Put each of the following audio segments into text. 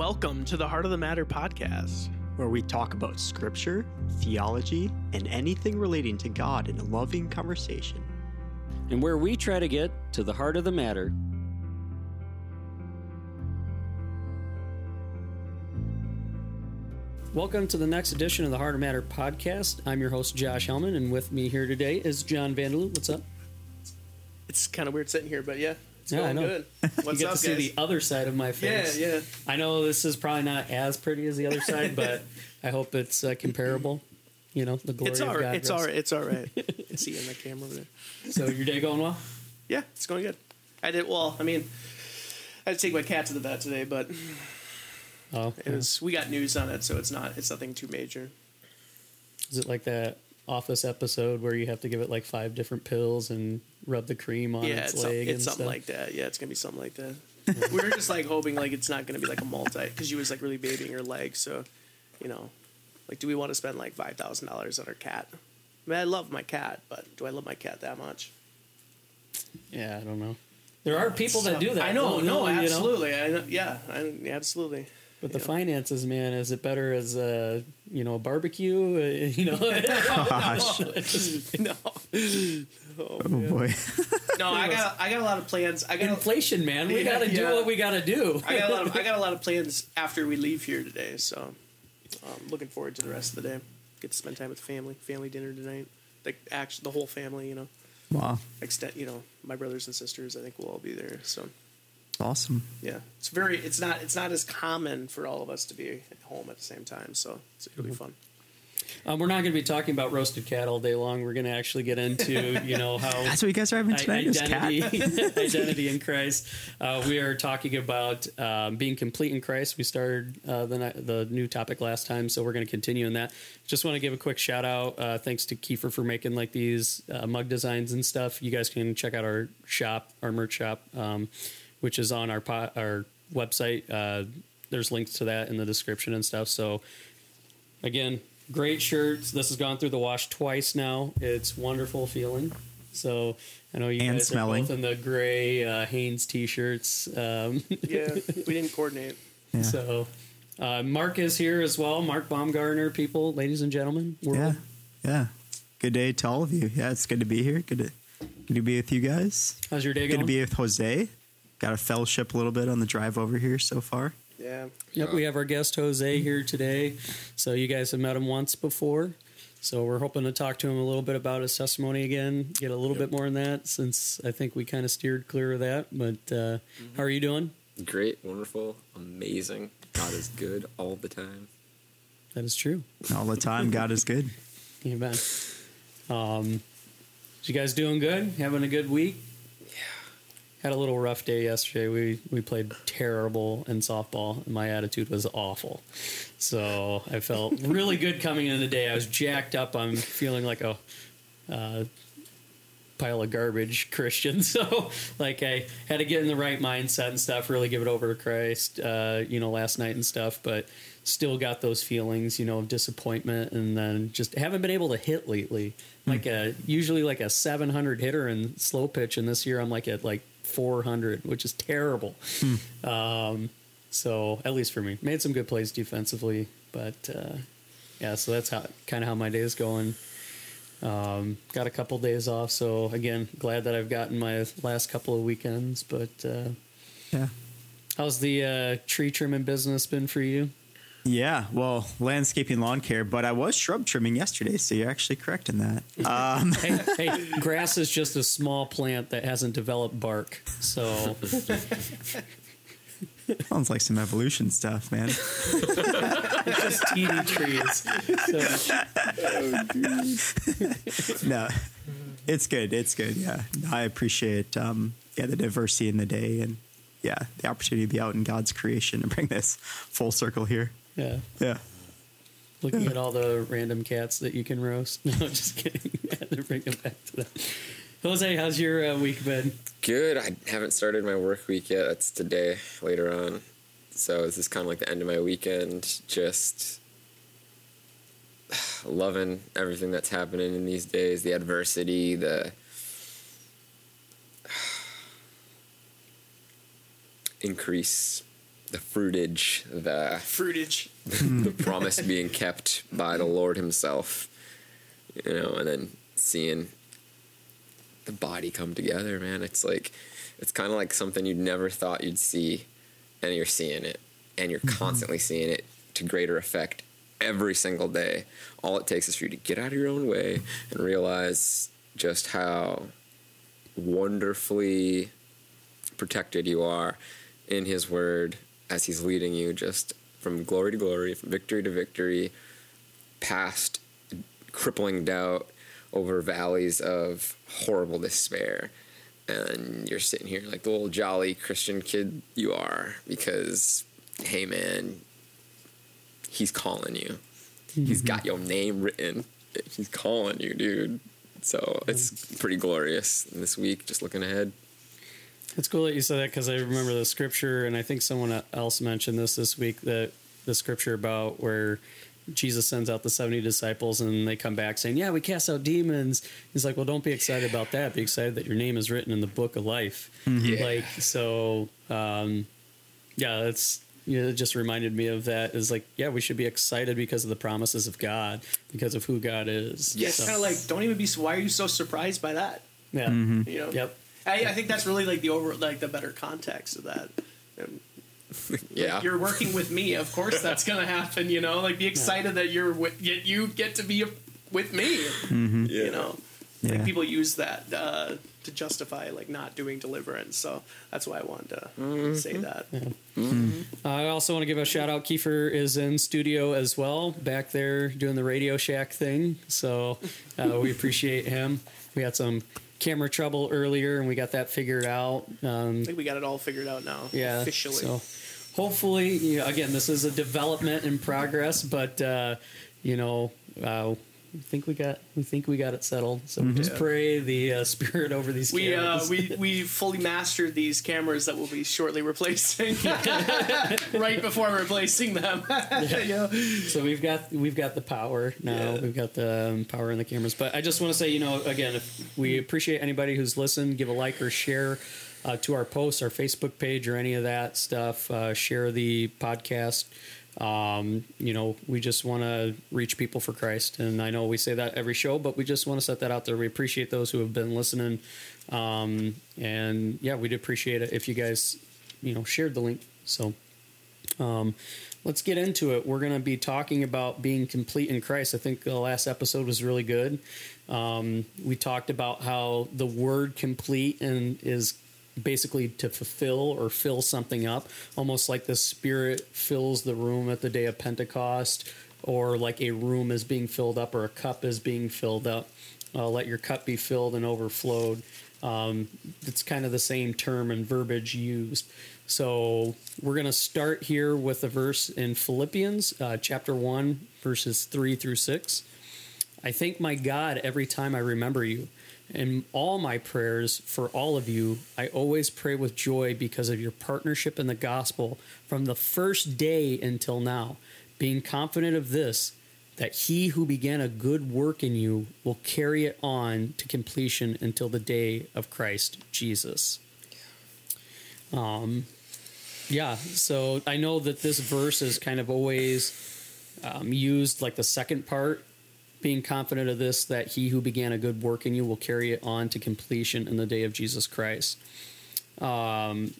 Welcome to the Heart of the Matter podcast. where we talk about scripture, theology, and anything relating to God in a loving conversation. and where we try to get to the heart of the matter. Welcome to the next edition of the Heart of the Matter podcast. I'm your host, Josh Hellman, and with me here today is John Vanderloop. What's up? It's kind of weird sitting here, but yeah, it's Yeah, I know. good. What's you get up, to see guys? the other side of my face. yeah. yeah. I know this is probably not as pretty as the other side, but I hope it's uh, comparable. You know, the glory It's of God. right. It's all right. It's all right. I see you in the camera there. So your day going well? Yeah, it's going good. I did well. I mean, I had to take my cat to the vet today, but Oh, it was we got news on it, so it's not. It's nothing too major. Is it like that Office episode where you have to give it like five different pills and rub the cream on yeah, its, it's, some- leg? it's and something stuff? like that. Yeah, it's gonna be something like that. we were just like hoping like it's not gonna be like a multi because she was like really babying her leg. So, you know, like, do we want to spend like five thousand dollars on our cat? I mean, I love my cat, but do I love my cat that much? Yeah, I don't know. There are people that do that. I know, though, no, you know? absolutely. I know, yeah, I, absolutely. But the Yeah. finances, man, is it better as a you know a barbecue? Uh, you know, Gosh. no, oh, Oh boy. no, I got, I got a lot of plans. I got, a, inflation, man. We Yeah, got to do yeah. what we got to do. I got a lot of, I got a lot of plans after we leave here today. So, um, looking forward to the rest of the day. Get to spend time with family, family dinner tonight. Like, actually, the whole family, you know, Wow. extent, you know, my brothers and sisters. I think we'll all be there. So, Awesome. yeah, it's very, it's not, it's not as common for all of us to be at home at the same time. So, it's, it'll be fun. Um, we're not going to be talking about roasted cat all day long. We're going to actually get into you know how That's what you guys are having tonight. is cat. identity, identity in Christ. Uh, we are talking about um, being complete in Christ. We started uh, the the new topic last time, so we're going to continue in that. Just want to give a quick shout out. Uh, thanks to Kiefer for making like these uh, mug designs and stuff. You guys can check out our shop, our merch shop, um, which is on our po- our website. Uh, there's links to that in the description and stuff. So again, great shirts. This has gone through the wash twice now. It's wonderful feeling. So I know you And guys smelling. are both in the gray uh, Hanes t-shirts. Um, Yeah, we didn't coordinate. Yeah. So uh, Mark is here as well. Mark Baumgartner, people, ladies and gentlemen. Yeah. Yeah. Good day to all of you. Yeah, it's good to be here. Good to good to be with you guys. How's your day Good going? Good to be with Jose. Got a fellowship a little bit on the drive over here so far. Yeah. Yep, we have our guest Jose here today. So you guys have met him once before. So we're hoping to talk to him a little bit about his testimony again, get a little bit more in that since I think we kind of steered clear of that. But uh, Mm-hmm. how are you doing? Great, wonderful, amazing. God is good all the time. That is true. All the time. God is good. Amen. Um, you guys doing good? Having a good week? Had a little rough day yesterday. We we played terrible in softball, and my attitude was awful. So I felt really good coming into the day. I was jacked up. I'm feeling like a uh, pile of garbage Christian. So like I had to get in the right mindset and stuff. Really give it over to Christ. Uh, you know, last night and stuff, but still got those feelings, you know, of disappointment, and then just haven't been able to hit lately. Like a usually like a 700 hitter in slow pitch, and this year I'm like at like 400, which is terrible. Um, so at least for me, made some good plays defensively, but uh, yeah, so that's how kind of how my day is going. Um, got a couple days off, so again, glad that I've gotten my last couple of weekends. But uh, Yeah. how's the uh, tree trimming business been for you? Yeah, well, landscaping lawn care, but I was shrub trimming yesterday, so you're actually correct in that. Um, hey, hey, grass is just a small plant that hasn't developed bark. So sounds like some evolution stuff, man. just teeny trees. So, no, it's good. It's good. Yeah, I appreciate um, yeah the diversity in the day and yeah the opportunity to be out in God's creation and bring this full circle here. Yeah, Yeah. looking at all the random cats that you can roast. No, just kidding. I had to bring it back to that. Jose, how's your uh, week been? Good. I haven't started my work week yet. It's today, later on. So this is kind of like the end of my weekend. Just loving everything that's happening in these days. The adversity, the increase the fruitage, the Fruitage. the promise being kept by the Lord Himself, you know, and then seeing the body come together, man. It's like it's kind of like something you'd never thought you'd see, and you're seeing it, and you're mm-hmm. constantly seeing it to greater effect every single day. All it takes is for you to get out of your own way and realize just how wonderfully protected you are in His Word as He's leading you just from glory to glory, from victory to victory, past crippling doubt, over valleys of horrible despair. And you're sitting here like the little jolly Christian kid you are because, hey man, He's calling you. He's got mm-hmm. your name written. He's calling you, dude. So it's pretty glorious this week, just looking ahead. It's cool that you said that because I remember the scripture, and I think someone else mentioned this this week that the scripture about where Jesus sends out the 70 disciples and they come back saying, Yeah, we cast out demons. He's like, Well, don't be excited about that. Be excited that your name is written in the book of life. Yeah. Like, so, um, yeah, that's, you know, it just reminded me of that is like, yeah, we should be excited because of the promises of God, because of who God is. Yeah, it's So, kind of like, don't even be. Why are you so surprised by that? yeah. You know. Yep. I, I think that's really like the over, like the better context of that. Um, Yeah. You're working with me, of course that's gonna happen. You know, like be excited that you're with, yet you get to be with me. yeah. You know, Yeah. like people use that uh, to justify like not doing deliverance. So that's why I wanted to say that. I also want to give a shout out. Kiefer is in studio as well, back there doing the Radio Shack thing. So uh, we appreciate him. We had some camera trouble earlier, and we got that figured out. Um, I think we got it all figured out now. yeah, officially. So hopefully, you know, again, this is a development in progress, but uh, you know, uh, we think we got we think we got it settled. So we just Yeah. pray the uh, spirit over these We uh, we we fully mastered these cameras that we'll be shortly replacing. right before replacing them. You know? So we've got we've got the power now. Yeah. We've got the um, power in the cameras. But I just want to say, you know, again, if we appreciate anybody who's listened, give a like or share uh, to our posts, our Facebook page, or any of that stuff. Uh, share the podcast. Um, you know, we just want to reach people for Christ, and I know we say that every show, but we just want to set that out there. We appreciate those who have been listening, um, and yeah, we'd appreciate it if you guys, you know, shared the link. So. Um, let's get into it. We're going to be talking about being complete in Christ. I think the last episode was really good. Um, we talked about how the word complete and is basically to fulfill or fill something up, almost like the Spirit fills the room at the day of Pentecost, or like a room is being filled up or a cup is being filled up. Uh, let your cup be filled and overflowed. Um, it's kind of the same term and verbiage used. So we're going to start here with a verse in Philippians uh, chapter 1, verses 3 through 6. I thank my God every time I remember you. In all my prayers for all of you, I always pray with joy because of your partnership in the gospel from the first day until now, being confident of this, that he who began a good work in you will carry it on to completion until the day of Christ Jesus. Um, yeah, so I know that this verse is kind of always um, used like the second part, being confident of this, that he who began a good work in you will carry it on to completion in the day of Jesus Christ. Um,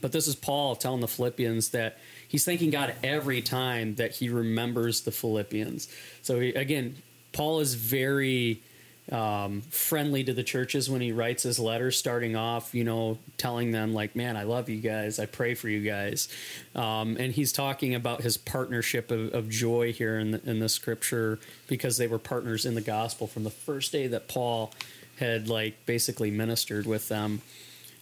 but this is Paul telling the Philippians that he's thanking God every time that he remembers the Philippians. So he, again, Paul is very um, friendly to the churches when he writes his letters, starting off, you know, telling them like, "Man, I love you guys. I pray for you guys," um, and he's talking about his partnership of, of joy here in the, in the scripture because they were partners in the gospel from the first day that Paul had like basically ministered with them.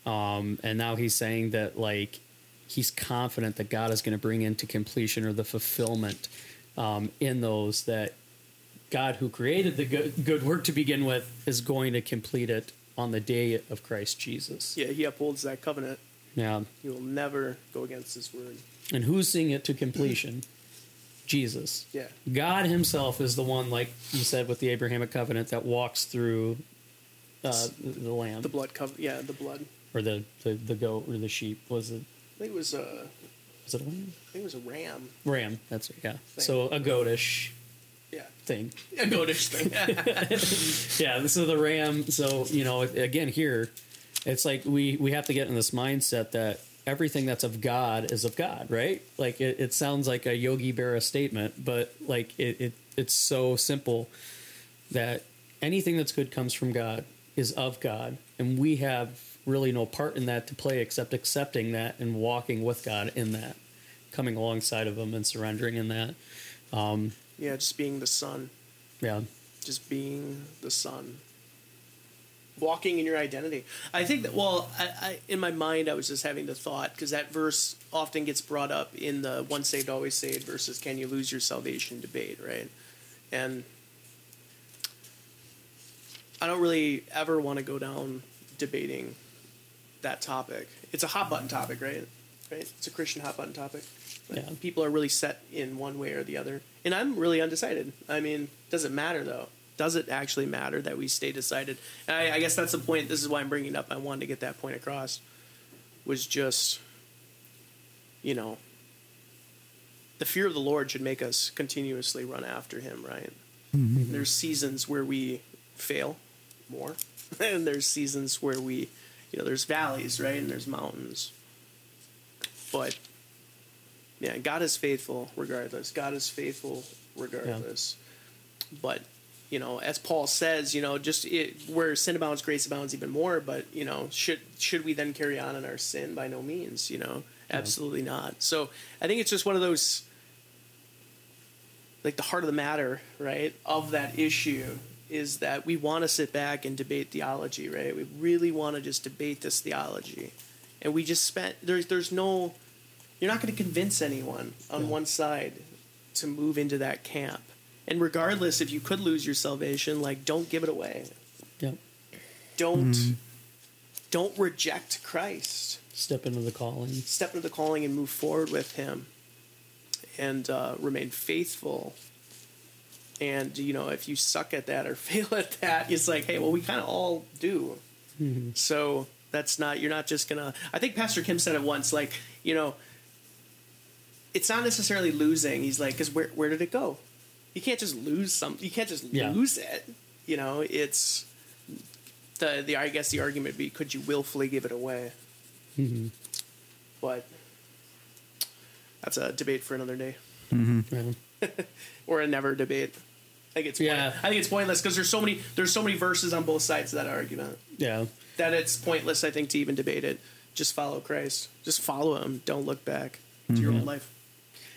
Um, and now he's saying that like he's confident that God is going to bring into completion or the fulfillment um, in those that God, who created the good, good work to begin with, is going to complete it on the day of Christ Jesus. Yeah, he upholds that covenant. Yeah. He will never go against his word. And who's seeing it to completion? Jesus. Yeah. God Himself is the one, like you said, with the Abrahamic covenant that walks through uh, the lamb The blood covenant. Yeah, the blood. or the, the, the goat or the sheep. Was it? I think it was uh, Is it a lamb? I think it was a ram. Ram. That's it. Yeah. So a goatish Yeah. thing. A goatish thing. yeah so the ram so you know again here it's like we we have to get in this mindset that everything that's of god is of god right like it, it sounds like a yogi berra statement but like it, it it's so simple that anything that's good comes from god is of god and we have really no part in that to play except accepting that and walking with god in that coming alongside of him and surrendering in that um, yeah, just being the son. yeah Just being the son. Walking in your identity. I think that, well, I, I in my mind, I was just having the thought, because that verse often gets brought up in the once saved, always saved versus can you lose your salvation debate, right? And I don't really ever want to go down debating that topic. It's a hot button topic, right? Right? It's a Christian hot button topic. Yeah. People are really set in one way or the other. And I'm really undecided. I mean, does it matter though? Does it actually matter that we stay decided? I, I guess that's the point. This is why I'm bringing it up. I wanted to get that point across. Was just, you know, the fear of the Lord should make us continuously run after Him, right? Mm-hmm. There's seasons where we fail more, and there's seasons where we, you know, there's valleys, right, and there's mountains. But yeah, God is faithful regardless. God is faithful regardless. But you know, as Paul says, you know, just it, where sin abounds, grace abounds even more. But you know, should should we then carry on in our sin? By no means. You know, absolutely not. So I think it's just one of those, like the heart of the matter, right, of that issue is that we want to sit back and debate theology, right? We really want to just debate this theology, and we just spent there's there's no you're not going to convince anyone on one side to move into that camp. And regardless if you could lose your salvation, like don't give it away. yep Don't don't reject Christ. step into the calling Step into the calling and move forward with him and uh, remain faithful. And you know, if you suck at that or fail at that, it's like, hey, well, we kind of all do. So that's not you're not just gonna. I think Pastor Kim said it once, like you know, it's not necessarily losing. He's like, because where where did it go? You can't just lose something. You can't just Yeah. lose it. You know, it's the the I guess the argument would be, could you willfully give it away? Mm-hmm. But that's a debate for another day, Yeah. Mm-hmm. or a never debate. I think it's Yeah. point- I think it's pointless because there's so many there's so many verses on both sides of that argument yeah that it's pointless. I think to even debate it. Just follow Christ. Just follow Him. Don't look back to mm-hmm. your own life.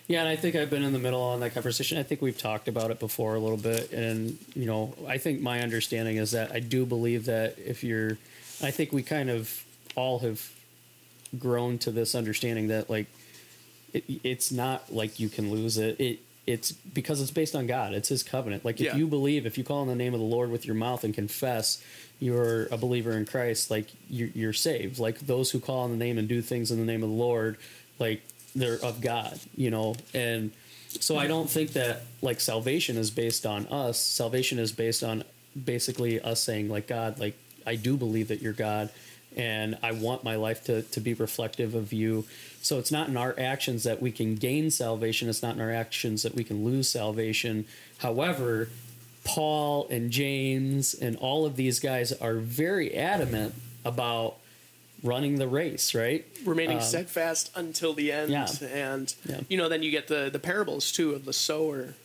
Yeah, and I think I've been in the middle on that conversation. I think we've talked about it before a little bit, and you know, I think my understanding is that I do believe that if you're, I think we kind of all have grown to this understanding that like, it, it's not like you can lose it. It it's because it's based on God. It's His covenant. Like if Yeah. you believe, if you call on the name of the Lord with your mouth and confess you're a believer in Christ, like you're, you're saved. Like those who call on the name and do things in the name of the Lord, like they're of God, you know. And so I don't think that like salvation is based on us. Salvation is based on basically us saying like God, like I do believe that you're God and I want my life to, to be reflective of you. So it's not in our actions that we can gain salvation. It's not in our actions that we can lose salvation. However, Paul and James and all of these guys are very adamant about running the race, right? remaining Um, steadfast until the end. yeah. And Yeah. you know, then you get the the parables too of the sower.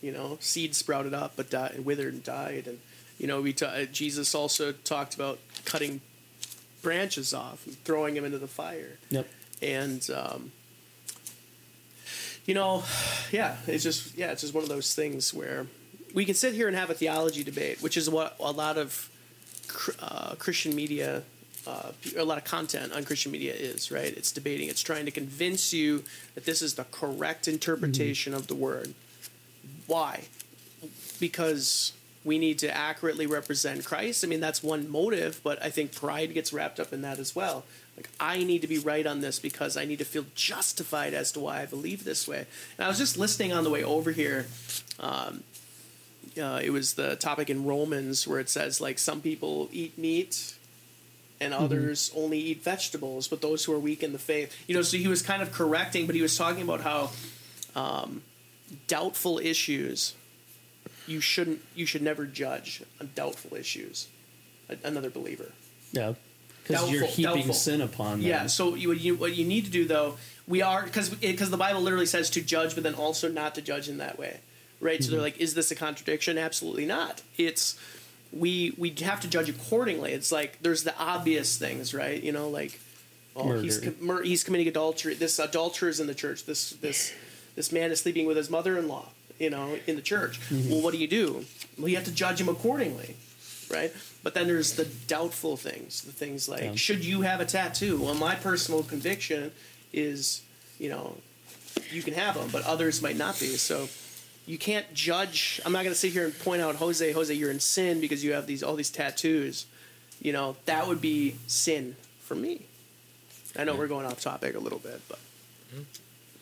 You know, seed sprouted up but died, withered and died, and you know, we ta- Jesus also talked about cutting branches off and throwing them into the fire. Yep. And um, you know, yeah, it's just yeah, it's just one of those things where we can sit here and have a theology debate, which is what a lot of uh, Christian media, uh, a lot of content on Christian media is, right? It's debating, it's trying to convince you that this is the correct interpretation of the word. Why? Because we need to accurately represent Christ. I mean, that's one motive, but I think pride gets wrapped up in that as well. Like, I need to be right on this because I need to feel justified as to why I believe this way. And I was just listening on the way over here uh, it was the topic in Romans where it says like some people eat meat and others only eat vegetables, but those who are weak in the faith. You know, so he was kind of correcting, but he was talking about how um, doubtful issues you shouldn't you should never judge on doubtful issues a- another believer. Yeah. Because you're heaping doubtful. sin upon them. Yeah. So you, what you what you need to do though, we are because because the Bible literally says to judge, but then also not to judge in that way, right? So they're like, is this a contradiction? Absolutely not. It's we we have to judge accordingly. It's like there's the obvious things, right? You know, like oh he's com- mur- he's committing adultery. This adulterer is in the church. This this this man is sleeping with his mother-in-law. You know, in the church. Mm-hmm. Well, what do you do? Well, you have to judge him accordingly, right? But then there's the doubtful things, the things like Yeah. should you have a tattoo? Well, my personal conviction is, you know, you can have them, but others might not be. So you can't judge. I'm not going to sit here and point out Jose, Jose, you're in sin because you have these all these tattoos. You know, that would be sin for me. I know we're going off topic a little bit, but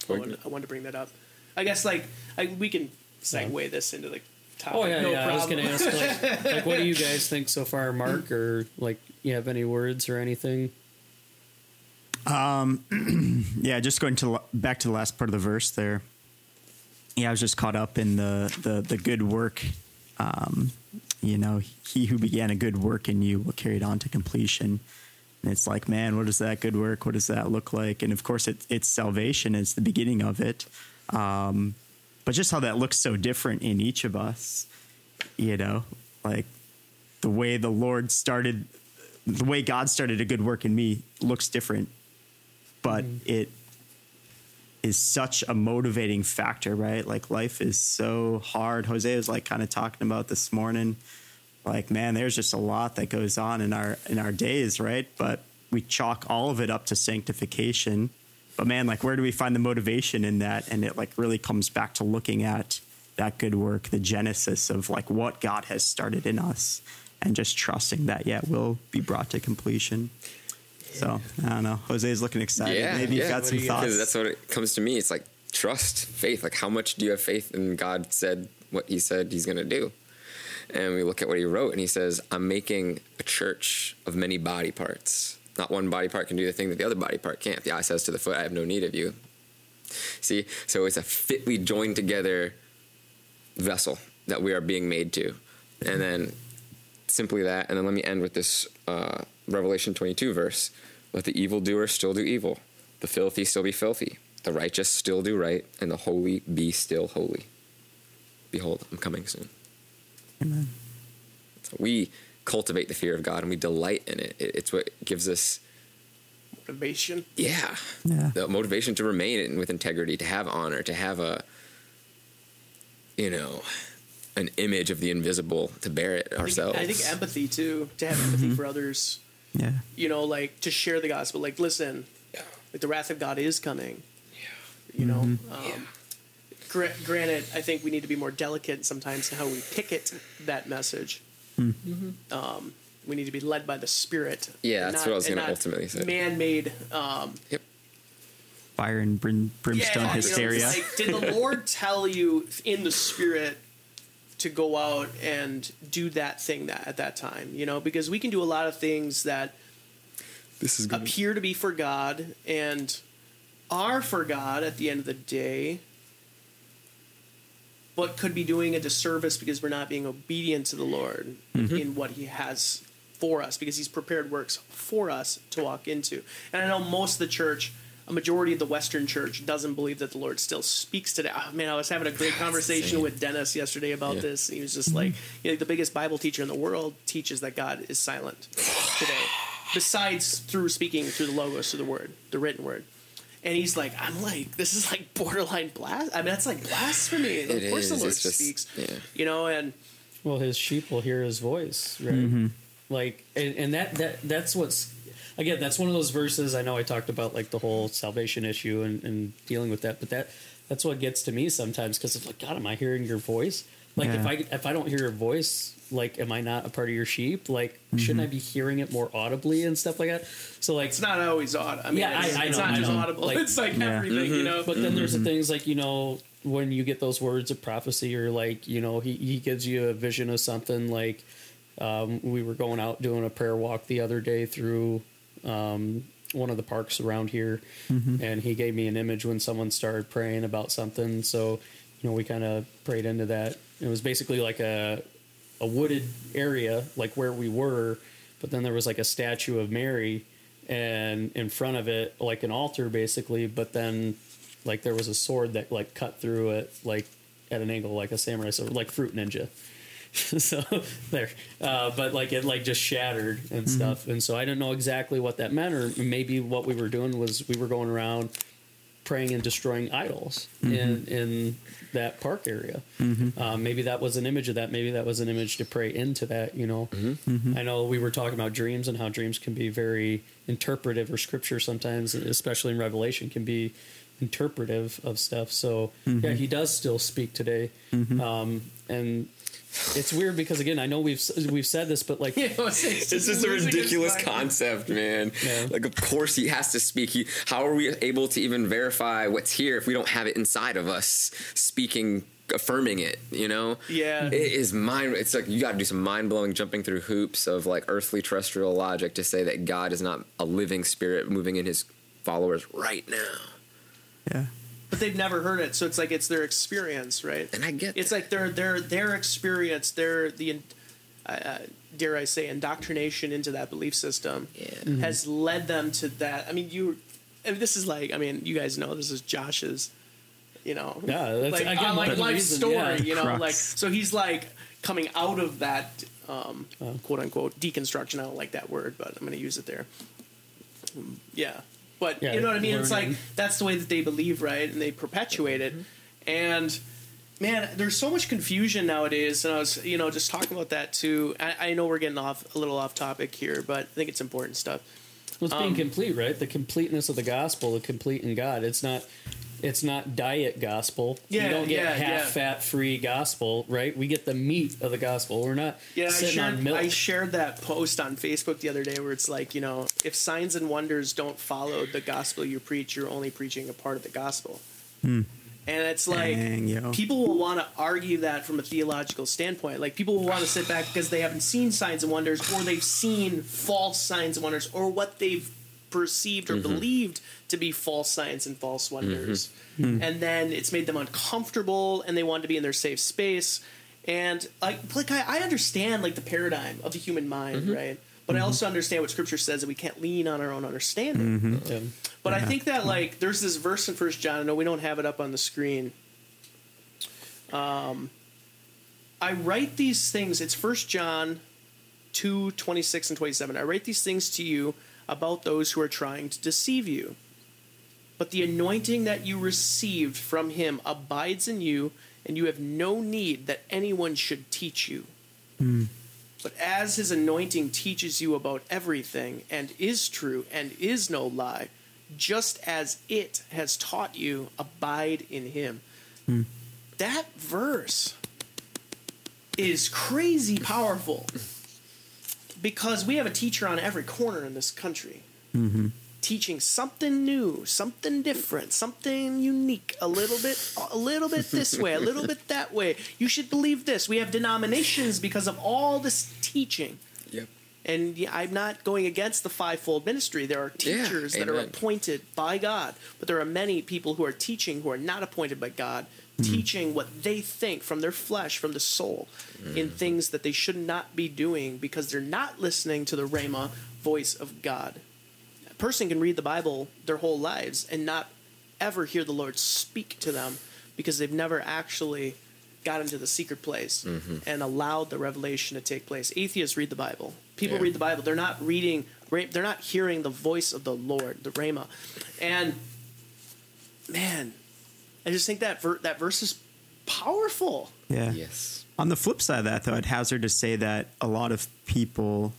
I wanted, I wanted to bring that up. I guess like I, we can segue this into the topic. Oh yeah, no yeah. I was gonna ask like, like, what do you guys think so far, Mark? Or like, you have any words or anything? Um, yeah, just going to back to the last part of the verse there. Yeah, I was just caught up in the the the good work. Um, you know, he who began a good work in you will carry it on to completion. And it's like, man, what is that good work? What does that look like? And of course, it, it's salvation is the beginning of it. Um, but just how that looks so different in each of us, you know, like the way the Lord started, the way God started a good work in me looks different but it is such a motivating factor, right? Like life is so hard. Jose was like kind of talking about this morning. Like, man, there's just a lot that goes on in our in our days, right? But we chalk all of it up to sanctification. But man, like where do we find the motivation in that? And it like really comes back to looking at that good work, the genesis of like what God has started in us and just trusting that yeah, will be brought to completion. So I don't know. Jose's looking excited. Yeah, Maybe you've got some you- thoughts. That's what it comes to me. It's like trust, faith. Like how much do you have faith in God said what He said He's going to do? And we look at what He wrote, and He says, "I'm making a church of many body parts. Not one body part can do the thing that the other body part can't. The eye says to the foot, I have no need of you. See, so it's a fitly joined together vessel that we are being made to, and then simply that. And then let me end with this uh, Revelation 22 verse Let the evildoer still do evil, the filthy still be filthy, the righteous still do right, and the holy be still holy. Behold, I'm coming soon. Amen. So we cultivate the fear of God and we delight in it. It- It's what gives us, motivation. yeah, Yeah. the motivation to remain in, with integrity, to have honor, to have a, you know, an image of the invisible, to bear it I think- ourselves. I think empathy too, to have empathy mm-hmm. for others. Yeah. You know, like to share the gospel. Like, listen, Yeah. like the wrath of God is coming. Yeah. You know, um, gra- granted, I think we need to be more delicate sometimes in how we picket that message. Um, we need to be led by the Spirit. Yeah, that's not- what I was gonna ultimately say. Man-made. Um, Yep. Fire and brim, brimstone yeah, you know, hysteria. like, did the Lord tell you in the Spirit to go out and do that thing that at that time? You know, because we can do a lot of things that This is good. appear to be for God and are for God at the end of the day, but could be doing a disservice because we're not being obedient to the Lord mm-hmm. in what He has for us, because He's prepared works for us to walk into. And I know most of the church. A majority of the Western church doesn't believe that the Lord still speaks today. Oh, man, I was having a great conversation insane. with Dennis yesterday about Yeah. this. He was just like, you know, the biggest Bible teacher in the world teaches that God is silent today, besides through speaking through the logos, through the word, the written word. And he's like, I'm like, this is like borderline blast. I mean, that's like blasphemy. of It course, the. Lord just- speaks. yeah. You know, and Well, his sheep will hear his voice, right? Mm-hmm. Like, and, and that that that's what's again. That's one of those verses. I know I talked about like the whole salvation issue and, and dealing with that, but that that's what gets to me sometimes because it's like, God, am I hearing your voice? Like, if I if I don't hear your voice, like, am I not a part of your sheep? Like, shouldn't I mm-hmm. be hearing it more audibly and stuff like that? So, like, it's not always audible. I mean, Yeah, it's, I- I it's know, not I just know. audible. Like- it's like Yeah. everything, you mm-hmm. know. But then there's the mm-hmm. things like you know when you get those words of prophecy or like you know he he gives you a vision of something like Um, we were going out doing a prayer walk the other day through um, one of the parks around here, and he gave me an image when someone started praying about something. So, you know, we kind of prayed into that. It was basically like a a wooded area, like where we were, but then there was like a statue of Mary, and in front of it, like an altar, basically. But then, like there was a sword that like cut through it, like at an angle, like a samurai sword, like Fruit Ninja. so there, uh, but like it like just shattered and mm-hmm. stuff, and so I didn't know exactly what that meant, or maybe what we were doing was we were going around praying and destroying idols in mm-hmm. in that park area. Um, maybe that was an image of that. Maybe that was an image to pray into that. You know, I know we were talking about dreams and how dreams can be very interpretive, or scripture sometimes, especially in Revelation, can be interpretive of stuff. So yeah, he does still speak today, um, and. It's weird because again, I know we've we've said this, but like It's just a ridiculous concept, man. Yeah. Like, of course, he has to speak. He, how are we able to even verify what's here if we don't have it inside of us, speaking, affirming it? You know? Yeah. It is mind. It's like you got to do some mind blowing, jumping through hoops of like earthly terrestrial logic to say that God is not a living spirit moving in His followers right now. Yeah. But they've never heard it, so it's like it's their experience, right? And I get It's that. like their their their experience, their the uh, uh, dare I say indoctrination into that belief system Yeah. has led them to that. I mean, you. I mean, this is like I mean, you guys know this is Josh's, you know, Yeah, that's- like, again, uh, like life reason, story, yeah. you know, Crux. like so he's like coming out of that um, quote unquote deconstruction. I don't like that word, but I'm going to use it there. Um, Yeah, but Yeah, you know what I mean. It's like that's the way that they believe, right? And they perpetuate it. And man, there's so much confusion nowadays. And I was, you know, just talking about that too. I, I know we're getting off a little off topic here, but I think it's important stuff. Well, it's being Um, complete, right? The completeness of the gospel, the complete in God. It's not. It's not diet gospel. Yeah, you don't get yeah, half yeah. fat free gospel, right? We get the meat of the gospel. We're not Yeah, I sitting on shared, milk. I shared that post on Facebook the other day where it's like, you know, if signs and wonders don't follow the gospel you preach, you're only preaching a part of the gospel. Hmm. And it's like Dang, people will want to argue that from a theological standpoint. Like people will want to sit back because they haven't seen signs and wonders, or they've seen false signs and wonders, or what they've perceived or mm-hmm. believed to be false signs and false mm-hmm. wonders. Mm. And then it's made them uncomfortable, and they want to be in their safe space. And like, like I, I understand like the paradigm of the human mind, mm-hmm. right? But I also understand what Scripture says that we can't lean on our own understanding. Yeah. But I think that like there's this verse in First John. I know we don't have it up on the screen. Um, I write these things. It's First John 2, 26 and 27. I write these things to you about those who are trying to deceive you. But the anointing that you received from him abides in you, and you have no need that anyone should teach you. Hmm. But as his anointing teaches you about everything, and is true, and is no lie, just as it has taught you, abide in him. Hmm. That verse is crazy powerful because we have a teacher on every corner in this country mm-hmm. teaching something new, something different, something unique, a little bit a little bit this way, a little bit that way. You should believe this. We have denominations because of all this teaching. Yep. And I'm not going against the fivefold ministry. There are Yeah, teachers that are appointed by God, but there are many people who are teaching who are not appointed by God, Hmm. teaching what they think from their flesh, from the soul, in hmm. things that they should not be doing because they're not listening to the Rhema voice of God. A person can read the Bible their whole lives and not ever hear the Lord speak to them because they've never actually got into the secret place mm-hmm. and allowed the revelation to take place. Atheists read the Bible. People Yeah. read the Bible. They're not reading. They're not hearing the voice of the Lord, the Rhema, and man, I just think that ver- that verse is powerful. Yeah. Yes. On the flip side of that, though, I'd hazard to say that a lot of people,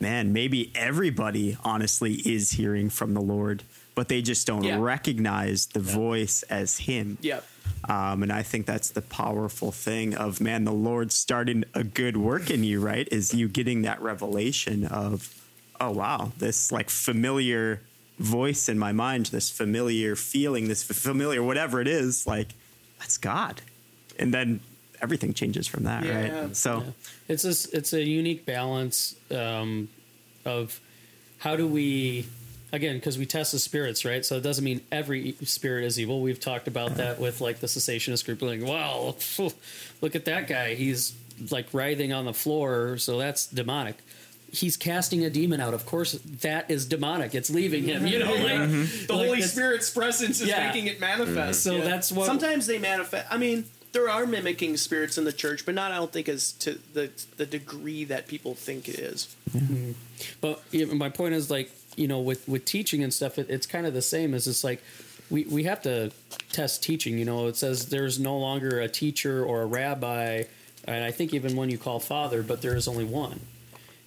man, maybe everybody honestly is hearing from the Lord, but they just don't Yeah. recognize the voice as Him. Yep. Um, and I think that's the powerful thing of, man, the Lord starting a good work in you, right? Is you getting that revelation of, oh, wow, this like familiar voice in my mind, this familiar feeling, this familiar whatever it is, like, that's God. And then everything changes from that, Yeah. right? So Yeah. It's this, it's a unique balance um, of how do we again because we test the spirits, right? So it doesn't mean every spirit is evil. We've talked about that with like the cessationist group, like, wow, look at that guy, he's like writhing on the floor, so that's demonic. He's casting a demon out. Of course, that is demonic. It's leaving him. You know, mm-hmm. like the like Holy Spirit's presence is Yeah. making it manifest. Mm-hmm. So that's what- sometimes they manifest. I mean, there are mimicking spirits in the church, but not. I don't think as to the the degree that people think it is. Mm-hmm. But yeah, my point is like you know with with teaching and stuff, it, it's kind of the same. As it's like we we have to test teaching. You know, it says there's no longer a teacher or a rabbi, and I think even one you call father, but there is only one,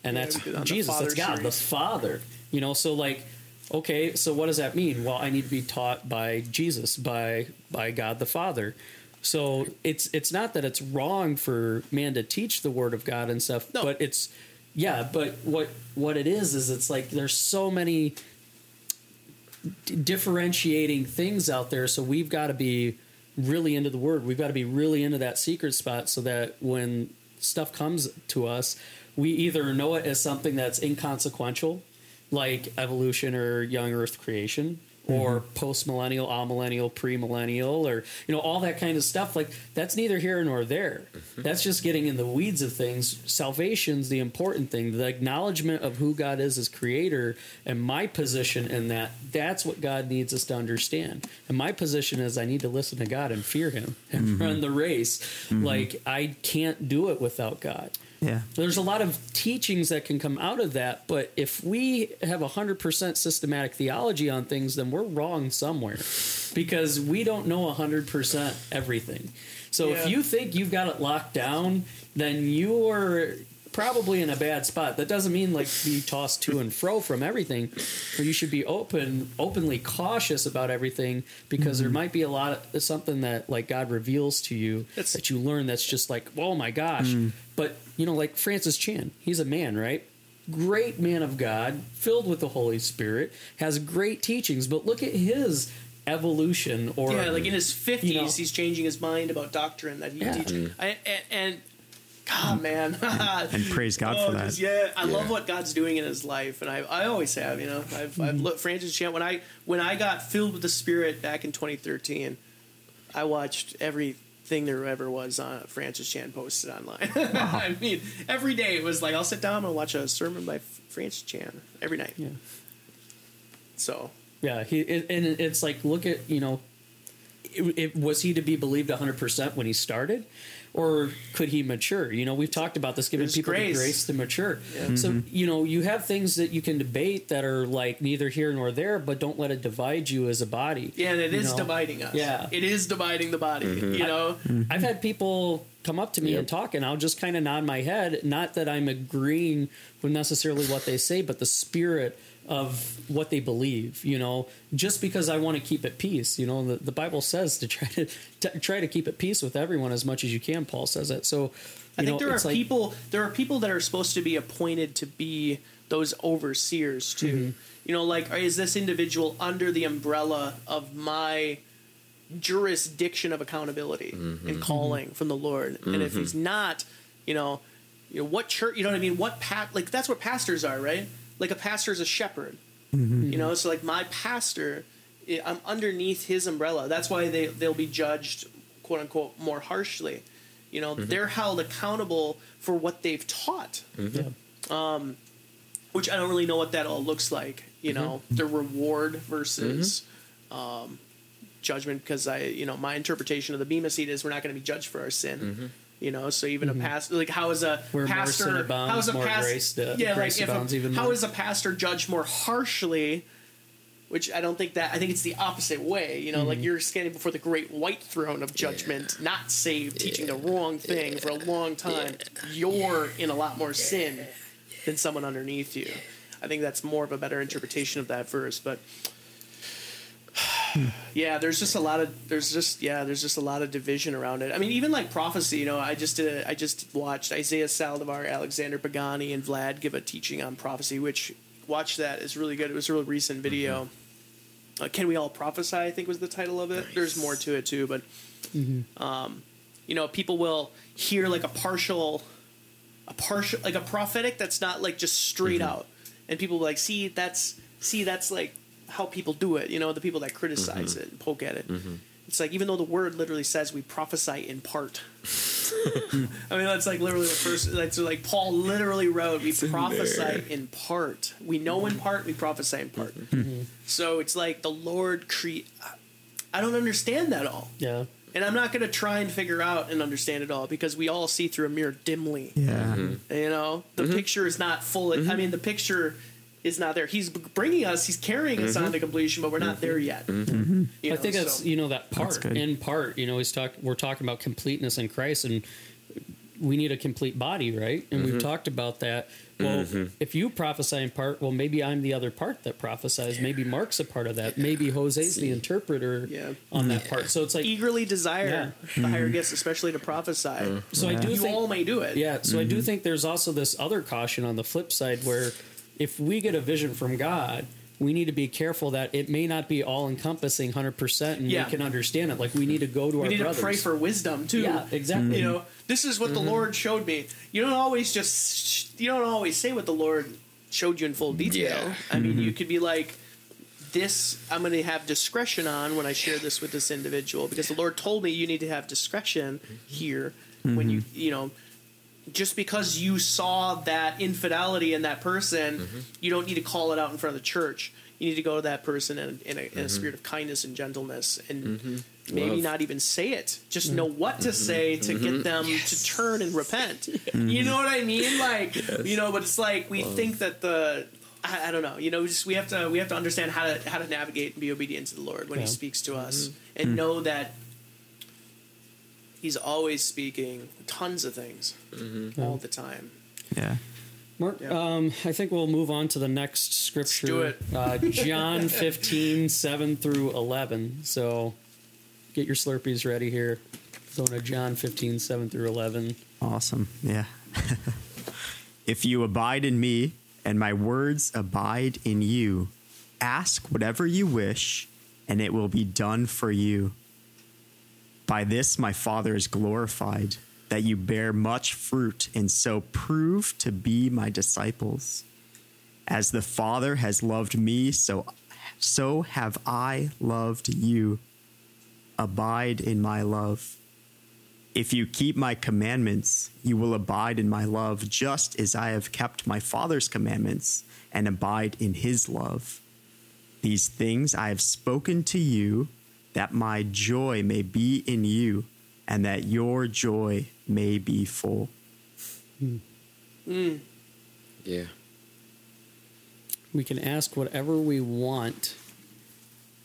and that's we did on the Jesus. That's God, the. Father. You know, so like. Okay, so what does that mean? Well, I need to be taught by Jesus, by by God the Father. So it's it's not that it's wrong for man to teach the word of God and stuff, No. but it's yeah, but what what it is is it's like there's so many d- differentiating things out there, so we've got to be really into the word. We've got to be really into that secret spot so that when stuff comes to us, we either know it as something that's inconsequential, like evolution or young Earth creation, or mm-hmm. post millennial, amillennial, premillennial, or you know all that kind of stuff. Like that's neither here nor there. Mm-hmm. That's just getting in the weeds of things. Salvation's the important thing. The acknowledgement of who God is as Creator and my position in that. That's what God needs us to understand. And my position is I need to listen to God and fear Him and mm-hmm. run the race. Like I can't do it without God. Yeah, There's a lot of teachings that can come out of that, but if we have 100% systematic theology on things, then we're wrong somewhere because we don't know 100% everything. So if you think you've got it locked down, then you're probably in a bad spot. That doesn't mean like be tossed to and fro from everything, but you should be open, openly cautious about everything because there mm-hmm. might be a lot of something that like God reveals to you That's- that you learn that's just like, oh my gosh. Mm. But you know, like Francis Chan, he's a man, right? Great man of God, filled with the Holy Spirit, has great teachings. But look at his evolution, or yeah, like in his fifties, you know- he's changing his mind about doctrine that he Yeah. teaches. Mm. I, and, and God, man, and praise God Oh, for that. just- yeah, I love what God's doing in his life, and I, I always have. You know, I've, Mm-hmm. I've looked Francis Chan when I when I got filled with the Spirit back in 2013. I watched everything there ever was on Francis Chan posted online. I mean, every day it was like I'll sit down and watch a sermon by Francis Chan every night. Yeah. So Yeah, he and it's like look at you know, it, it, was he to be believed hundred percent when he started, or could he mature? You know, we've talked about this, giving There's people grace. the grace to mature. Yeah. So mm-hmm. you know, you have things that you can debate that are like neither here nor there, but don't let it divide you as a body. yeah, and it You is know? dividing us. Yeah. it is dividing the body. Mm-hmm. You know, I've had people come up to me Yep. and talk, and I'll just kind of nod my head. Not that I'm agreeing with necessarily what they say, but the spirit of what they believe. You know, just because I want to keep at peace. You know, the, the Bible says to try to, to try to keep at peace with everyone as much as you can. Paul says that. So, you I think know, there are like, people. There are people that are supposed to be appointed to be those overseers too. Mm-hmm. You know, like is this individual under the umbrella of my jurisdiction of accountability Mm-hmm. and calling from the Lord? And if he's not, you know, you know what church? You know what I mean? What pat? Like that's what pastors are, right? Like a pastor is a shepherd. Mm-hmm. You know, so like my pastor, I- I'm underneath his umbrella. That's why they they'll be judged, quote unquote, more harshly. You know, mm-hmm. they're held accountable for what they've taught, mm-hmm. yeah. Um, which I don't really know what that all looks like. You know, the reward versus um, judgment. Because I, you know, my interpretation of the bema seat is we're not going to be judged for our sin. You know, so even a pastor, like how is a more pastor, how is a more pastor, grace to- yeah, like if a, even how more. is a pastor judged more harshly? Which I don't think that I think it's the opposite way. You know, Mm-hmm. like you're standing before the great white throne of judgment, not saved, teaching the wrong thing for a long time. You're in a lot more sin than someone underneath you. I think that's more of a better interpretation of that verse, but yeah, there's just a lot of there's just yeah, there's just a lot of division around it. I mean, even like prophecy, you know, I just did a, I just watched Isaiah Saldivar, Alexander Pagani, and Vlad give a teaching on prophecy, which watch that is really good. It was a really recent video. Uh, Can we all prophesy? I think was the title of it. There's more to it too, but um, you know, people will hear like a partial, a partial, like a prophetic that's not like just straight Mm-hmm. out, and people will like see that's see that's like how people do it. You know, the people that criticize Mm-hmm. it and poke at it. Mm-hmm. It's like even though the word literally says we prophesy in part. I mean, that's like literally the first. That's like Paul literally wrote, "We in prophesy there. in part. We know in part. We prophesy in part." Mm-hmm. Mm-hmm. So it's like the Lord create. I don't understand that all, Yeah. and I'm not going to try and figure out and understand it all because we all see through a mirror dimly. Yeah. You know, the picture is not full. I mean, the picture is not there. He's bringing us. He's carrying us on to completion, but we're not there yet. Mm-hmm. Mm-hmm. You mm-hmm. I know, think that's so- you know that part in part. You know, he's talk. We're talking about completeness in Christ, and we need a complete body, right? And we've talked about that. Well, if you prophesy in part, well, maybe I'm the other part that prophesies. Maybe Mark's a part of that. Maybe Jose's the interpreter Yeah. on that part. So it's like, eagerly desire the higher gifts, especially to prophesy. so I do You think all may do it. Yeah, so I do think there's also this other caution on the flip side where if we get a vision from God, we need to be careful that it may not be all encompassing 100% and Yeah. we can understand it. Like we need to go to We our need brothers. to pray for wisdom too. Yeah, exactly. You know, this is what the mm-hmm. Lord showed me. You don't always just you don't always say what the Lord showed you in full detail. Yeah. I mean, mm-hmm. you could be like this I'm going to have discretion on when I share this with this individual because the Lord told me you need to have discretion here when you, mm-hmm. you know, just because you saw that infidelity in that person, mm-hmm. you don't need to call it out in front of the church. You need to go to that person in, in, a, in a mm-hmm. spirit of kindness and gentleness, and mm-hmm. maybe Love. not even say it. Just know what to say to get them to turn and repent. You know what I mean? Like you know, but it's like we think that the I, I don't know. You know, just we have to we have to understand how to how to navigate and be obedient to the Lord when He speaks to us, and know that He's always speaking tons of things all the time. Yeah. Mark, Yeah. um, I think we'll move on to the next scripture. do it. Uh, John 15, 7 through 11. So get your Slurpees ready here. Going to John 15, 7 through 11. Awesome. Yeah. if you abide in me and my words abide in you, ask whatever you wish and it will be done for you. By this my Father is glorified, that you bear much fruit and so prove to be my disciples. As the Father has loved me, so so have I loved you. Abide in my love. If you keep my commandments, you will abide in my love, just as I have kept my Father's commandments and abide in his love. These things I have spoken to you, that my joy may be in you, and that your joy may be full. Yeah. We can ask whatever we want,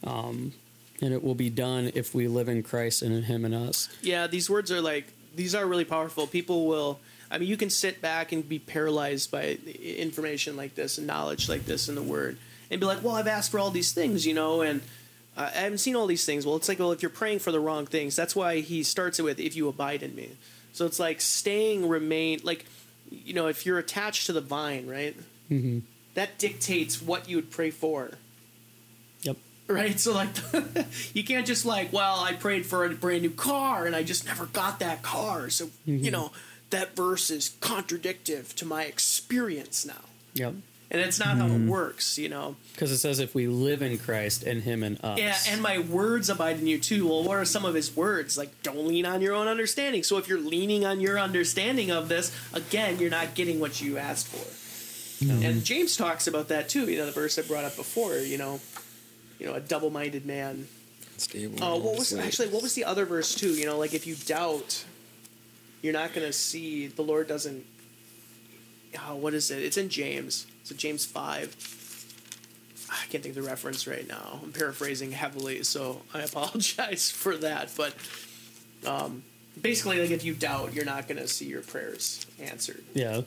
um, and it will be done if we live in Christ and in Him and us. Yeah, these words are like these are really powerful. People will. I mean, you can sit back and be paralyzed by information like this and knowledge like this in the Word, and be like, "Well, I've asked for all these things, you know, and I haven't seen all these things." Well, it's like, well, if you're praying for the wrong things, that's why he starts it with, "If you abide in me." So it's like staying, remain, like, you know, if you're attached to the vine, right? Mm-hmm. That dictates what you would pray for Yep. right? So like, you can't just like, well, I prayed for a brand new car and I just never got that car. So you know that verse is contradictive to my experience now, Yep. And it's not how it hmm. works, you know. Because it says if we live in Christ and Him and us. Yeah, and my words abide in you too. Well, what are some of his words? Like, don't lean on your own understanding. So if you're leaning on your understanding of this, again, you're not getting what you asked for. And James talks about that too. You know, the verse I brought up before. You know, you know, a double-minded man Stable. Oh, what was sleep. actually what was the other verse too? You know, like if you doubt, you're not going to see the Lord doesn't. Oh, what is it? It's in James. It's in James five. I can't think of the reference right now. I'm paraphrasing heavily, so I apologize for that. But um, basically, like if you doubt, you're not going to see your prayers answered. Yeah.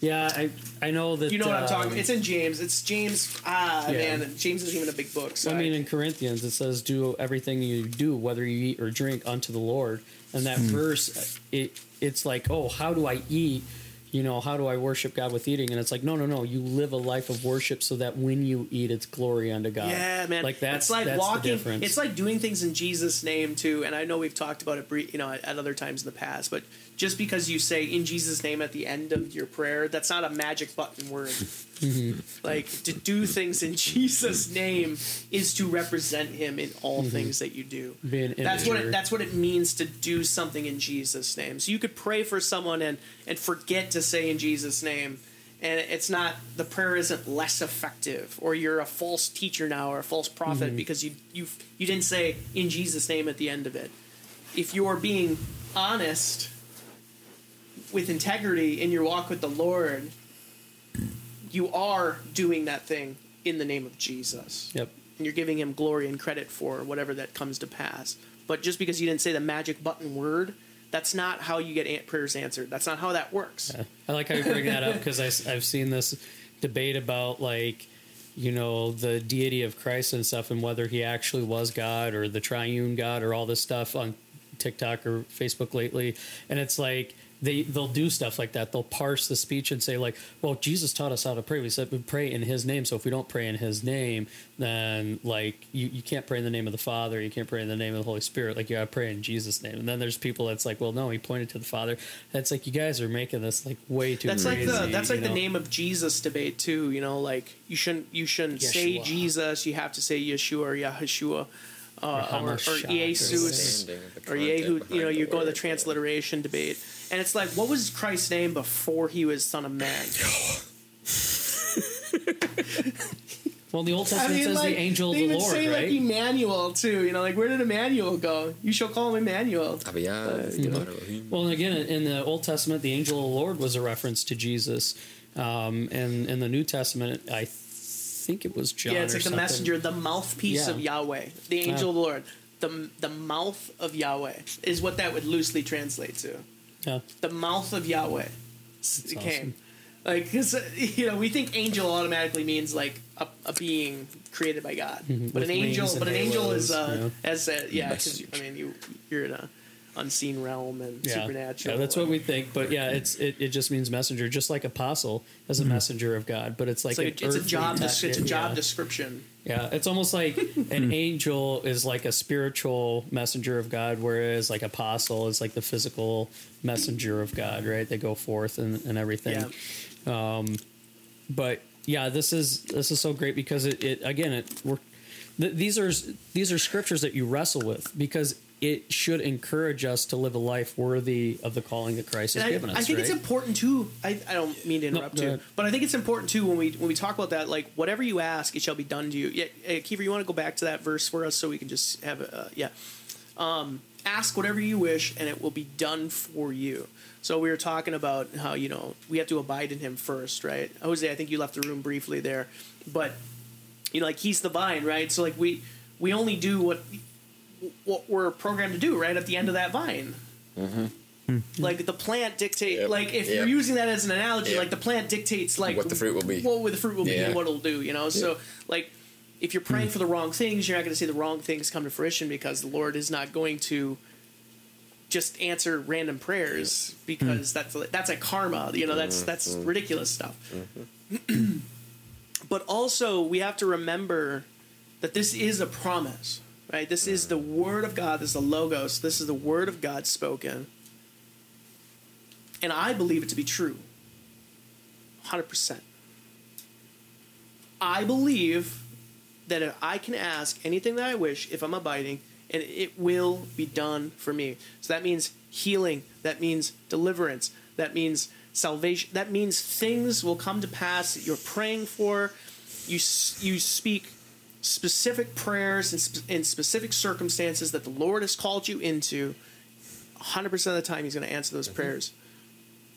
Yeah, I I know that. You know what I'm talking? um, about. It's in James. It's James. Ah, Yeah. man, James isn't even a big book. So I mean, in Corinthians, it says, "Do everything you do, whether you eat or drink, unto the Lord." And that verse, it it's like, oh, how do I eat? You know, how do I worship God with eating? And it's like, no, no, no. You live a life of worship so that when you eat, it's glory unto God. Yeah, man. Like that's it's like that's walking. It's like doing things in Jesus' name too. And I know we've talked about it, you know, at other times in the past. But just because you say in Jesus' name at the end of your prayer, that's not a magic button word. Mm-hmm. Like to do things in Jesus' name is to represent Him in all things that you do. Mm-hmm. That's what it, that's what it means to do something in Jesus' name. So you could pray for someone and and forget to say in Jesus' name, and it's not the prayer isn't less effective, or you're a false teacher now or a false prophet Mm-hmm. because you you you didn't say in Jesus' name at the end of it. If you're being honest with integrity in your walk with the Lord, you are doing that thing in the name of Jesus Yep. and you're giving him glory and credit for whatever that comes to pass. But just because you didn't say the magic button word, that's not how you get prayers answered. That's not how that works. Yeah. I like how you bring that up because I've seen this debate about like you know the deity of Christ and stuff and whether he actually was God or the triune God or all this stuff on TikTok or Facebook lately, and it's like they they'll do stuff like that. They'll parse the speech and say like, "Well, Jesus taught us how to pray. We said we pray in His name. So if we don't pray in His name, then like you, you can't pray in the name of the Father. You can't pray in the name of the Holy Spirit. Like you got to pray in Jesus' name." And then there's people that's like, "Well, no, He pointed to the Father." That's like you guys are making this like way too. That's like the that's like you the name of Jesus debate too. You know, like you shouldn't you shouldn't say Jesus. You have to say Yeshua or Yahushua. Uh, or, or Hamashiach or Jesus, Understanding of the or content Yehu, you know, you go to the word, transliteration debate, and it's like, what was Christ's name before he was Son of Man? Well, the Old I Testament mean, says like, the angel of they the even Lord, say right? like Emmanuel too. You know, like where did Emmanuel go? You shall call him Emmanuel. Abiyah, you know. Well, and again, in the Old Testament, the angel of the Lord was a reference to Jesus, um, and in the New Testament, I think it was John. yeah, it's or like the messenger, the mouthpiece Yeah. of Yahweh, the angel Yeah. of the Lord, the the mouth of Yahweh is what that would loosely translate to. Yeah. The mouth of Yahweh That's came. awesome. Like, cause, uh, you know, we think angel automatically means like a, a being created by God, but Mm-hmm. With an angel, wings and but an angel is uh, yeah. as a, yeah, because I mean, you you're in a unseen realm and Yeah. supernatural. Yeah, that's what we think. But yeah, it's it, it just means messenger, just like apostle as a messenger of God. But it's like, It's like a, it's a job. Des- it's a job yeah. description. Yeah, it's almost like an angel is like a spiritual messenger of God, whereas like apostle is like the physical messenger of God, right? They go forth and, and everything. Um, but yeah, this is this is so great because it, it again it we're, th- these are these are scriptures that you wrestle with because it should encourage us to live a life worthy of the calling that Christ has I, given us. I think it's important too. I, I don't mean to interrupt go you, but I think it's important too when we when we talk about that. Like whatever you ask, it shall be done to you. Yeah, hey, Kiefer, you want to go back to that verse for us so we can just have a uh, yeah. Um, ask whatever you wish, and it will be done for you. So we were talking about how you know we have to abide in Him first, right? Jose, I think you left the room briefly there, but you know, like He's the vine, right? So like we we only do what what we're programmed to do, right? At the end of that vine. Mm-hmm. Like the plant dictate, Yep. like if Yep. you're using that as an analogy, Yep. like the plant dictates like What the fruit will be. what the fruit will be, Yeah. and what it'll do. You know, so like if you're praying mm. for the wrong things, you're not going to see the wrong things come to fruition because the Lord is not going to just answer random prayers because mm. that's that's a karma. You know, that's mm-hmm. that's mm-hmm. ridiculous stuff. but also, we have to remember that this is a promise, right? This is the word of God. This is the logos. This is the word of God spoken, and I believe it to be true. Hundred percent. I believe that if I can ask anything that I wish if I'm abiding, and it will be done for me. So that means healing, that means deliverance, that means salvation, that means things will come to pass that you're praying for. You you speak specific prayers and, sp- in specific circumstances that the Lord has called you into. 100% of the time, He's going to answer those mm-hmm. prayers.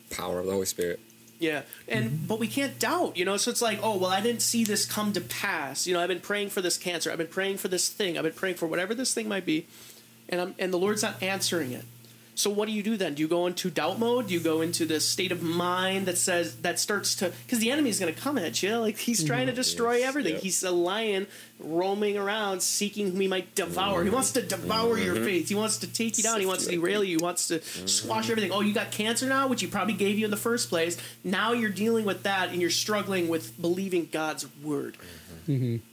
Power of the Holy Spirit. Yeah, and but we can't doubt, you know. So it's like, oh well, I didn't see this come to pass. You know, I've been praying for this cancer. I've been praying for this thing. I've been praying for whatever this thing might be, and I'm and the Lord's not answering it. So what do you do then? Do you go into doubt mode? Do you go into this state of mind that says that starts to because the enemy is going to come at you like he's trying to mm-hmm. destroy Yes, everything. yep. He's a lion roaming around seeking whom he might devour. He wants to devour your mm-hmm. faith. He wants to take you down. He wants to Sift you like derail you. He wants to mm-hmm. squash everything. Oh, you got cancer now, which he probably gave you in the first place. Now you're dealing with that and you're struggling with believing God's word.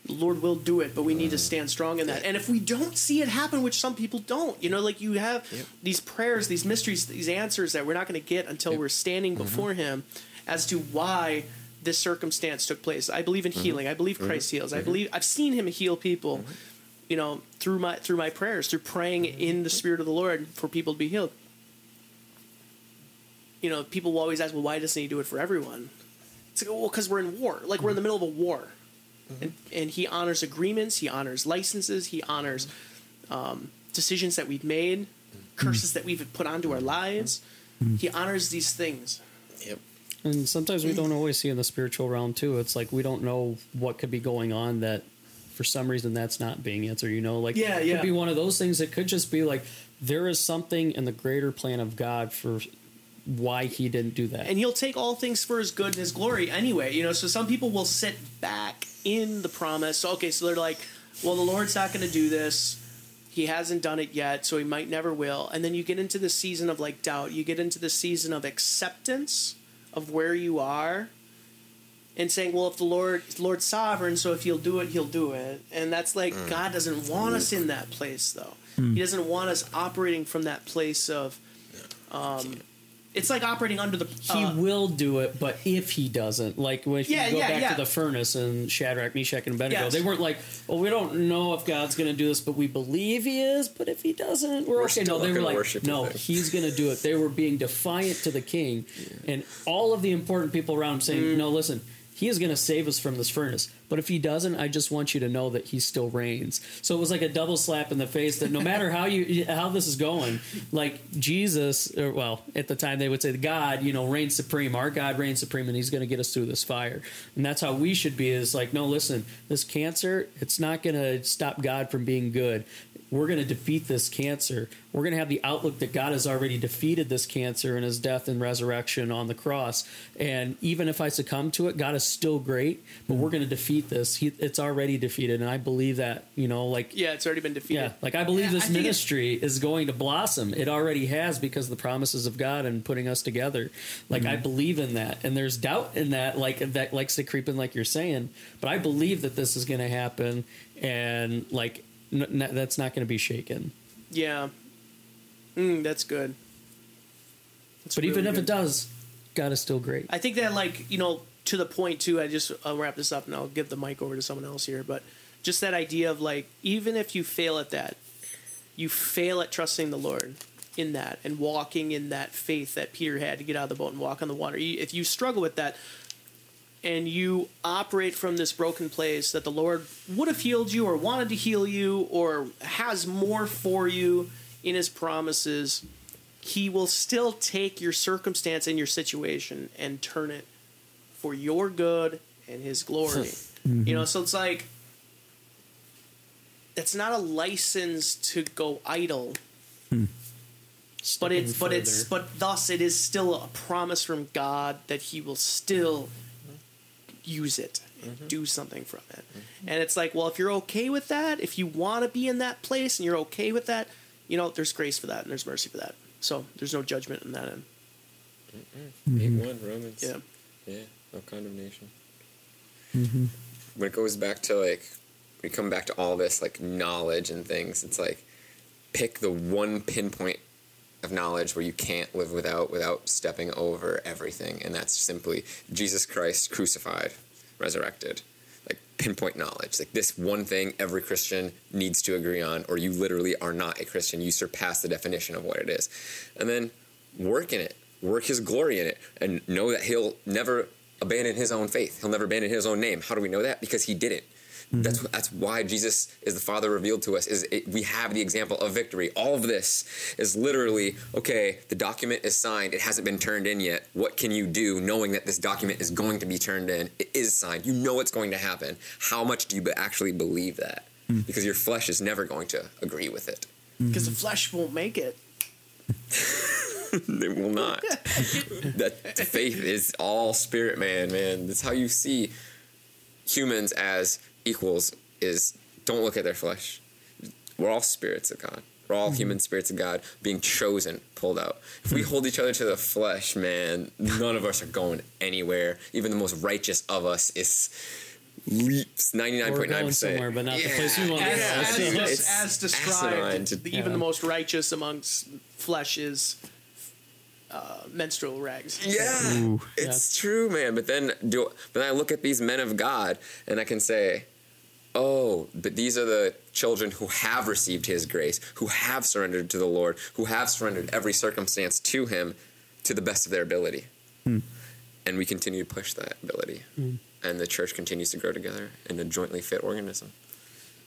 The Lord will do it, but we need to stand strong in that. And if we don't see it happen, which some people don't, you know, like you have Yep. these prayers, these mysteries, these answers that we're not going to get until Yep. we're standing mm-hmm. before Him as to why this circumstance took place. I believe in mm-hmm. healing. I believe Christ heals. I believe I've seen Him heal people, you know, through my through my prayers, through praying in the Spirit of the Lord for people to be healed. You know, people will always ask, "Well, why doesn't He do it for everyone?" It's like, well, because we're in war. Like we're in the middle of a war, and, and He honors agreements. He honors licenses. He honors um, decisions that we've made, curses that we've put onto our lives. He honors these things. Yep. And sometimes we don't always see in the spiritual realm too. It's like we don't know what could be going on that for some reason that's not being answered. You know, like Yeah, it yeah. could be one of those things. It could just be like there is something in the greater plan of God for why He didn't do that. and he'll take all things for his good and his glory anyway you know so some people will sit back in the promise. So, okay so they're like well the lord's not going to do this. He hasn't done it yet so he might never will. And then you get into the season of like doubt. You get into the season of acceptance of where you are and saying well if the lord lord's sovereign so if he'll do it he'll do it. And that's like god doesn't want us in that place though. He doesn't want us operating from that place of um, it's like operating under the he uh, will do it, but if he doesn't, like when Yeah, you go yeah, back yeah. to the furnace and Shadrach, Meshach, and Abednego, Yes. they weren't like, "Well, we don't know if God's going to do this, but we believe He is. But if He doesn't, we're, We're okay." still No, they were like, "No, Him." He's going to do it." They were being defiant to the King, and all of the important people around him saying, Mm. "No, listen." He is going to save us from this furnace. But if he doesn't, I just want you to know that he still reigns. So it was like a double slap in the face that no matter how you how this is going, like Jesus, or well, at the time they would say God, you know, reigns supreme. Our God reigns supreme, and He's going to get us through this fire. And that's how we should be. Is like, no, listen, this cancer, it's not going to stop God from being good. We're going to defeat this cancer. We're going to have the outlook that God has already defeated this cancer in His death and resurrection on the cross. And even if I succumb to it, God is still great. But we're going to defeat this. He, it's already defeated, and I believe that. You know, like yeah it's already been defeated yeah, like I believe Yeah, this I ministry is going to blossom. It already has because of the promises of God and putting us together. Like I believe in that, and there's doubt in that. Like that likes to creep in, like you're saying. But I believe that this is going to happen, and like n- n- that's not going to be shaken. Yeah. Mm, that's good. That's but really even if good. it does, God is still great. I think that, like, you know, to the point, too, I just, I'll wrap this up and I'll give the mic over to someone else here. But just that idea of, like, even if you fail at that, you fail at trusting the Lord in that and walking in that faith that Peter had to get out of the boat and walk on the water. If you struggle with that, and you operate from this broken place that the Lord would have healed you or wanted to heal you or has more for you in his promises, he will still take your circumstance and your situation and turn it for your good and his glory. You know, mm-hmm. so it's like it's not a license to go idle, hmm. but it's but it's but thus it is still a promise from God that he will still use it and mm-hmm. do something from it. Mm-hmm. And it's like, well, if you're okay with that, if you want to be in that place and you're okay with that, you know, there's grace for that and there's mercy for that. So there's no judgment in that end. Eight one Romans. Yeah. Yeah. No condemnation. Mm-hmm. When it goes back to like, we come back to all this like knowledge and things. It's like, pick the one pinpoint of knowledge where you can't live without without stepping over everything, and that's simply Jesus Christ crucified, resurrected. Like pinpoint knowledge. Like this one thing every Christian needs to agree on, or you literally are not a Christian. You surpass the definition of what it is. And then work in it. Work his glory in it. And know that he'll never abandon his own faith. He'll never abandon his own name. How do we know that? Because he didn't. Mm-hmm. That's that's why Jesus is the Father revealed to us. Is it, we have the example of victory. All of this is literally okay. The document is signed. It hasn't been turned in yet. What can you do, knowing that this document is going to be turned in? It is signed. You know it's going to happen. How much do you be- actually believe that? Mm. Because your flesh is never going to agree with it. Mm-hmm. Because the flesh won't make it. they will not. that faith is all spirit man, man. That's how you see humans as equals is don't look at their flesh. We're all spirits of God. We're all mm-hmm. human spirits of God being chosen, pulled out. If we mm-hmm. hold each other to the flesh, man, none of us are going anywhere. Even the most righteous of us is leaps ninety nine We're point going somewhere, but not the place we want to as, go. as, as, as described, asinine to- even Yeah. the most righteous amongst flesh is uh, menstrual rags. Yeah, Ooh. it's true, man. But then do but then I look at these men of God and I can say, oh, but these are the children who have received His grace, who have surrendered to the Lord, who have surrendered every circumstance to Him to the best of their ability, and we continue to push that ability, and the church continues to grow together in a jointly fit organism.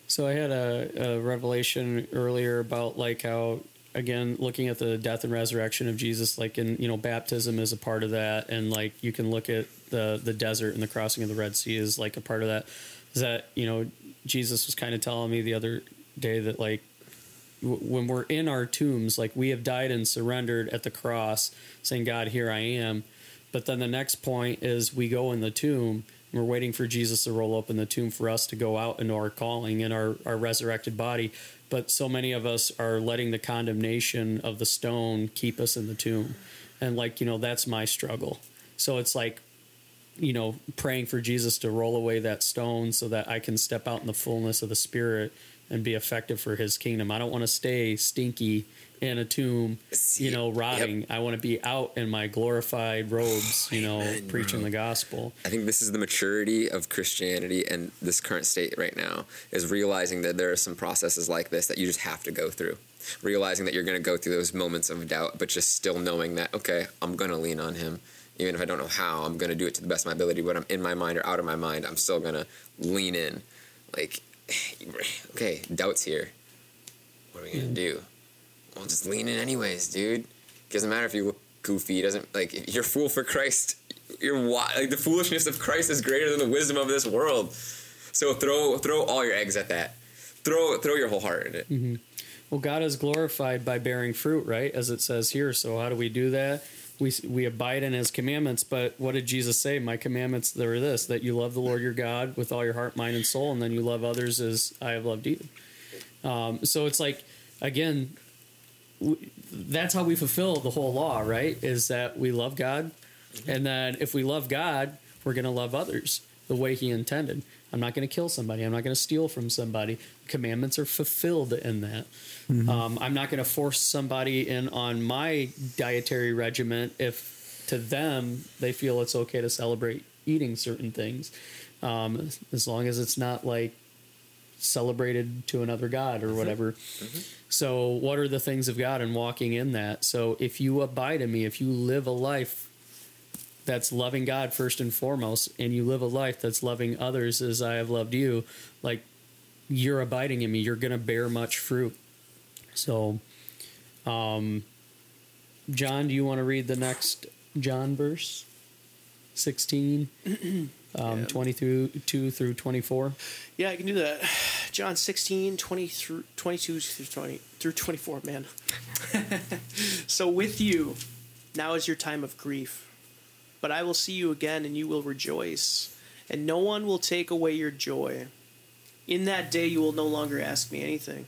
So I had a, a revelation earlier about like how again looking at the death and resurrection of Jesus, like in you know baptism is a part of that, and like you can look at the the desert and the crossing of the Red Sea is like a part of that. Is that you know Jesus was kind of telling me the other day that like w- when we're in our tombs, like we have died and surrendered at the cross, saying God, here I am. But then the next point is we go in the tomb. We're waiting for Jesus to roll open the tomb for us to go out into our calling and our, our resurrected body. But so many of us are letting the condemnation of the stone keep us in the tomb. And, like, you know, that's my struggle. So it's like, you know, praying for Jesus to roll away that stone so that I can step out in the fullness of the Spirit and be effective for His kingdom. I don't want to stay stinky in a tomb, you know, rotting. I want to be out in my glorified robes, you know, Amen, preaching bro. the gospel. I think this is the maturity of Christianity and this current state right now is realizing that there are some processes like this that you just have to go through. Realizing that you're going to go through those moments of doubt, but just still knowing that, okay, I'm going to lean on him. Even if I don't know how, I'm going to do it to the best of my ability. Whether I'm in my mind or out of my mind, I'm still going to lean in. Like, okay, doubt's here. What are we going to mm. do? Well, just lean in anyways, dude. Doesn't matter if you look goofy. It doesn't like you're fool for Christ. You're like the foolishness of Christ is greater than the wisdom of this world. So throw throw all your eggs at that. Throw throw your whole heart in it. Mm-hmm. Well, God is glorified by bearing fruit, right? As it says here. So how do we do that? We we abide in His commandments. But what did Jesus say? My commandments they are this: that you love the Lord your God with all your heart, mind, and soul, and then you love others as I have loved you. Um, so it's like again, that's how we fulfill the whole law, right? Is that we love God, and then if we love God, we're going to love others the way He intended. I'm not going to kill somebody. I'm not going to steal from somebody. Commandments are fulfilled in that. Um, I'm not going to force somebody in on my dietary regimen if to them they feel it's okay to celebrate eating certain things, um, as long as it's not like celebrated to another god or whatever. So, what are the things of God and walking in that? So, if you abide in me, if you live a life that's loving God first and foremost, and you live a life that's loving others as I have loved you, like you're abiding in me, you're going to bear much fruit. So, um, John, do you want to read the next John verse? 16, um, Yeah. 20 through 2 through 24. Yeah, I can do that. John 16, 20 through 22 through 20 through 24, man. so with you, now is your time of grief. But I will see you again and you will rejoice, and no one will take away your joy. In that day you will no longer ask me anything.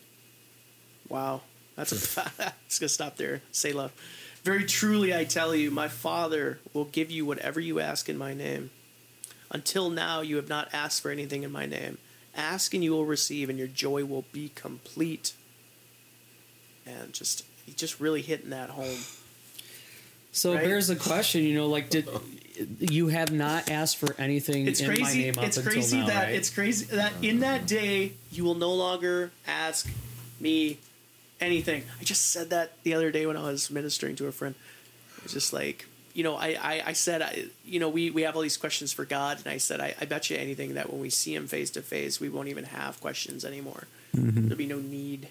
Wow. That's a it's gonna stop there. Selah. Very truly I tell you, my father will give you whatever you ask in my name. Until now, you have not asked for anything in my name. Ask and you will receive, and your joy will be complete. And just, he just really hitting that home. So Right? here's the question, you know, like did you have not asked for anything It's in my crazy. It's crazy now, that right? it's crazy that in that day you will no longer ask me anything. I just said that the other day when I was ministering to a friend. It's just like you know, I, I, I said, I, you know, we, we have all these questions for God, and I said, I, I bet you anything that when we see Him face to face, we won't even have questions anymore. Mm-hmm. There'll be no need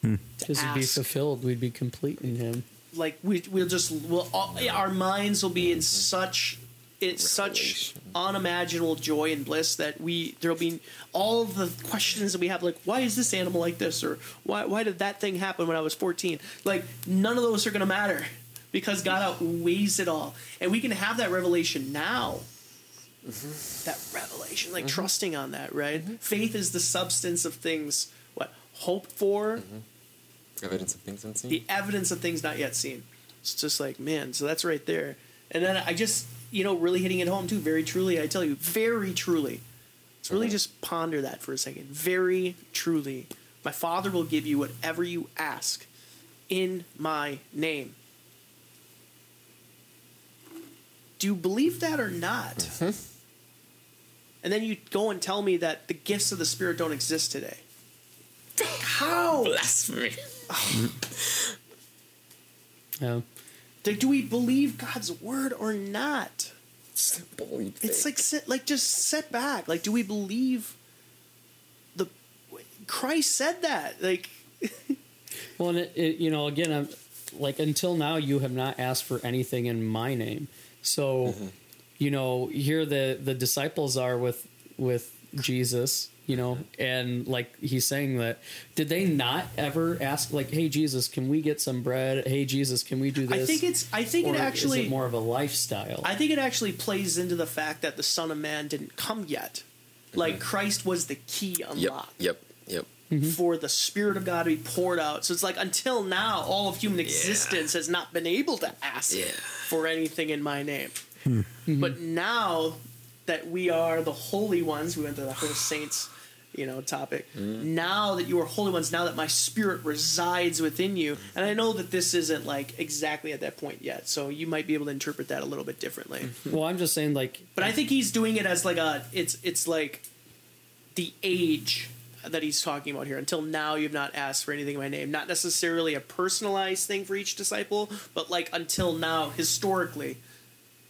hmm. to Because to be fulfilled, we'd be complete in Him. like we we'll just we'll all, our minds will be in such it's such unimaginable joy and bliss that we there'll be all of the questions that we have like why is this animal like this? Or why why did that thing happen when I was 14 like none of those are going to matter because God outweighs it all and we can have that revelation now that revelation like mm-hmm. trusting on that right mm-hmm. faith is the substance of things what hope for mm-hmm. Evidence of things unseen. the evidence of things not yet seen. It's just like, man, so that's right there. And then I just, you know, really hitting it home too, very truly, I tell you, very truly. Let's really just ponder that for a second. Very truly. My Father will give you whatever you ask in my name. Do you believe that or not? Mm-hmm. And then you go and tell me that the gifts of the Spirit don't exist today. How? Blasphemy. Yeah. Like, do we believe God's word or not? Simple. It's like sit, like just sit back. Like, do we believe the Christ said that? Like, Well, and it, it, you know, again, I'm like until now, you have not asked for anything in my name. So, mm-hmm. you know, here the the disciples are with with Jesus, you know, mm-hmm. and like he's saying that did they not ever ask like, "Hey Jesus, can we get some bread? Hey Jesus, can we do this?" I think it's. I think Or it is actually. it more of a lifestyle. I think it actually plays into the fact that the Son of Man didn't come yet. Mm-hmm. Like Christ was the key Yep. unlock Yep. Yep. for the Spirit of God to be poured out. So it's like until now, all of human existence has not been able to ask Yeah. For anything in my name. Hmm. But now that we are the holy ones, we went to the whole saints, you know, topic. Hmm. Now that you are holy ones, now that my spirit resides within you, and I know that this isn't like exactly at that point yet, so you might be able to interpret that a little bit differently. well, I'm just saying like But I think he's doing it as like a it's it's like the age that he's talking about here. Until now, you've not asked for anything in my name. Not necessarily a personalized thing for each disciple, but like until now, historically,